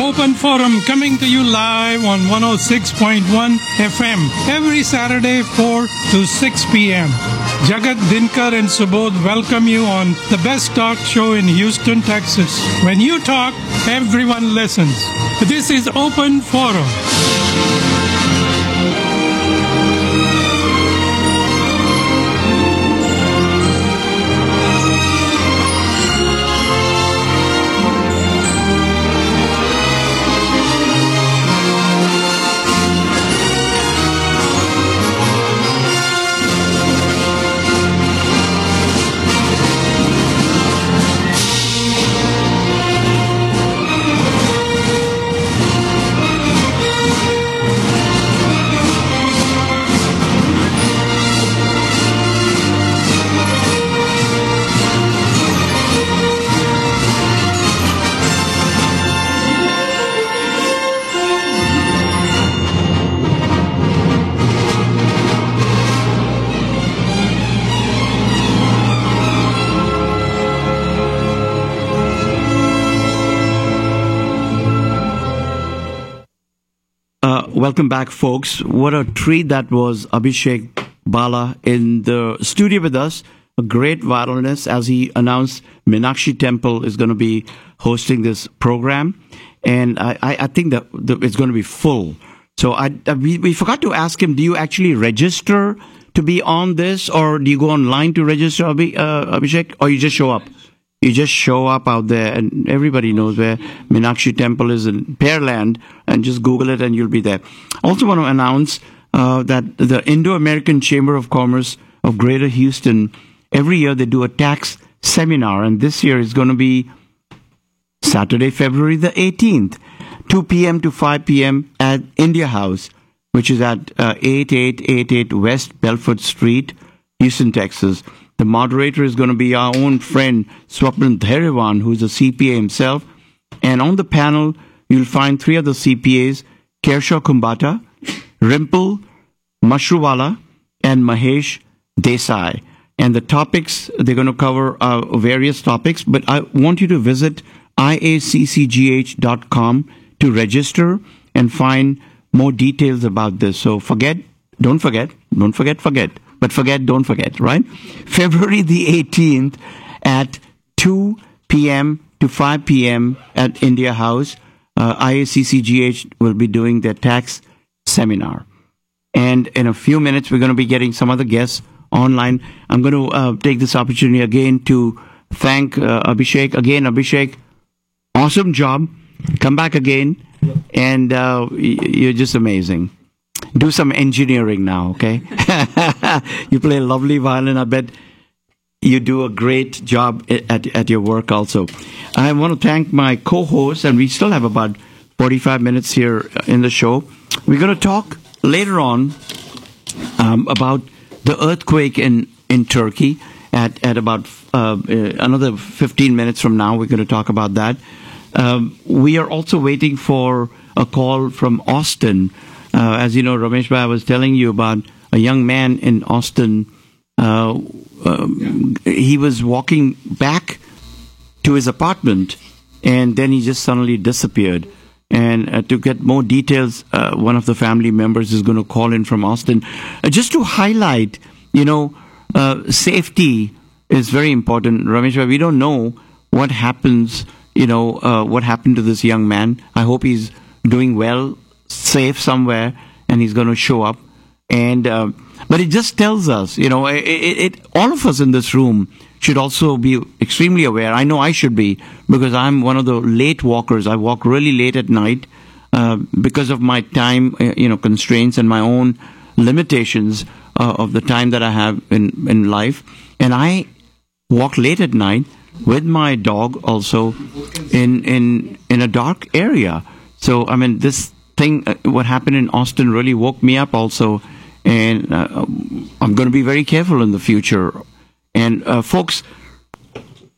Open Forum coming to you live on 106.1 FM every Saturday 4 to 6 p.m. Jagat Dinkar and Subodh welcome you on the best talk show in Houston, Texas. When you talk, everyone listens. This is Open Forum. Welcome back, folks. What a treat that was. Abhishek Bala in the studio with us. A great violinist, as he announced, Meenakshi Temple is going to be hosting this program, and I, I, I think that it's going to be full. So I, we, we forgot to ask him: Do you actually register to be on this, or do you go online to register, uh, Abhishek, or you just show up? You just show up out there, and everybody knows where Meenakshi Temple is in Pearland, and just Google it, and you'll be there. Also, want to announce uh, that the Indo-American Chamber of Commerce of Greater Houston every year they do a tax seminar, and this year is going to be Saturday, February the 18th, 2 p.m. to 5 p.m. at India House, which is at uh, 8888 West Bellfort Street, Houston, Texas. The moderator is going to be our own friend Swapnan Dhariwan, who's a CPA himself. And on the panel, you'll find three other CPAs Kershaw Kumbata, Rimple Mashruwala, and Mahesh Desai. And the topics, they're going to cover are various topics, but I want you to visit iaccgh.com to register and find more details about this. So forget, don't forget, don't forget, forget, but forget, don't forget, right? February the 18th at 2 p.m. to 5 p.m. at India House, uh, IACCGH will be doing their tax seminar. And in a few minutes, we're going to be getting some other guests online. I'm going to uh, take this opportunity again to thank uh, Abhishek. Again, Abhishek, awesome job. Come back again. And uh, you're just amazing. Do some engineering now, okay? (laughs) you play lovely violin. I bet you do a great job at, at your work also. I want to thank my co-host, and we still have about 45 minutes here in the show. We're going to talk later on um, about the earthquake in, in Turkey at, at about uh, uh, another 15 minutes from now. We're going to talk about that. Um, we are also waiting for a call from Austin. Uh, as you know, Ramesh Bhai I was telling you about a young man in Austin. Uh, um, He was walking back to his apartment, and then he just suddenly disappeared. And uh, to get more details, uh, one of the family members is going to call in from Austin, uh, just to highlight, you know, uh, safety is very important. Ramesh, bhai, we don't know what happens. You know, what happened to this young man. I hope he's doing well, safe somewhere, and he's going to show up. And uh, but it just tells us, you know, it, it, it all of us in this room should also be extremely aware. I know I should be because I'm one of the late walkers. I walk really late at night uh, because of my time, uh, you know, constraints and my own limitations uh, of the time that I have in in life. And I walk late at night with my dog also in in in a dark area. So I mean, this thing, uh, what happened in Austin, really woke me up also, and uh, I'm going to be very careful in the future. And uh, folks,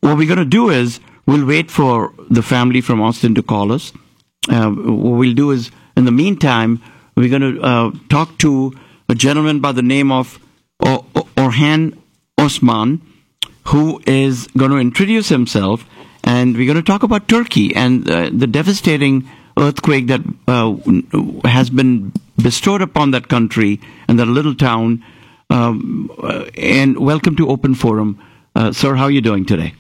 what we're going to do is we'll wait for the family from Austin to call us. Uh, what we'll do is, in the meantime, we're going to uh, talk to a gentleman by the name of o- O- Orhan Osman, who is going to introduce himself, and we're going to talk about Turkey and uh, the devastating earthquake that uh, has been bestowed upon that country and that little town. Um, uh, and welcome to Open Forum, uh, sir. How are you doing today?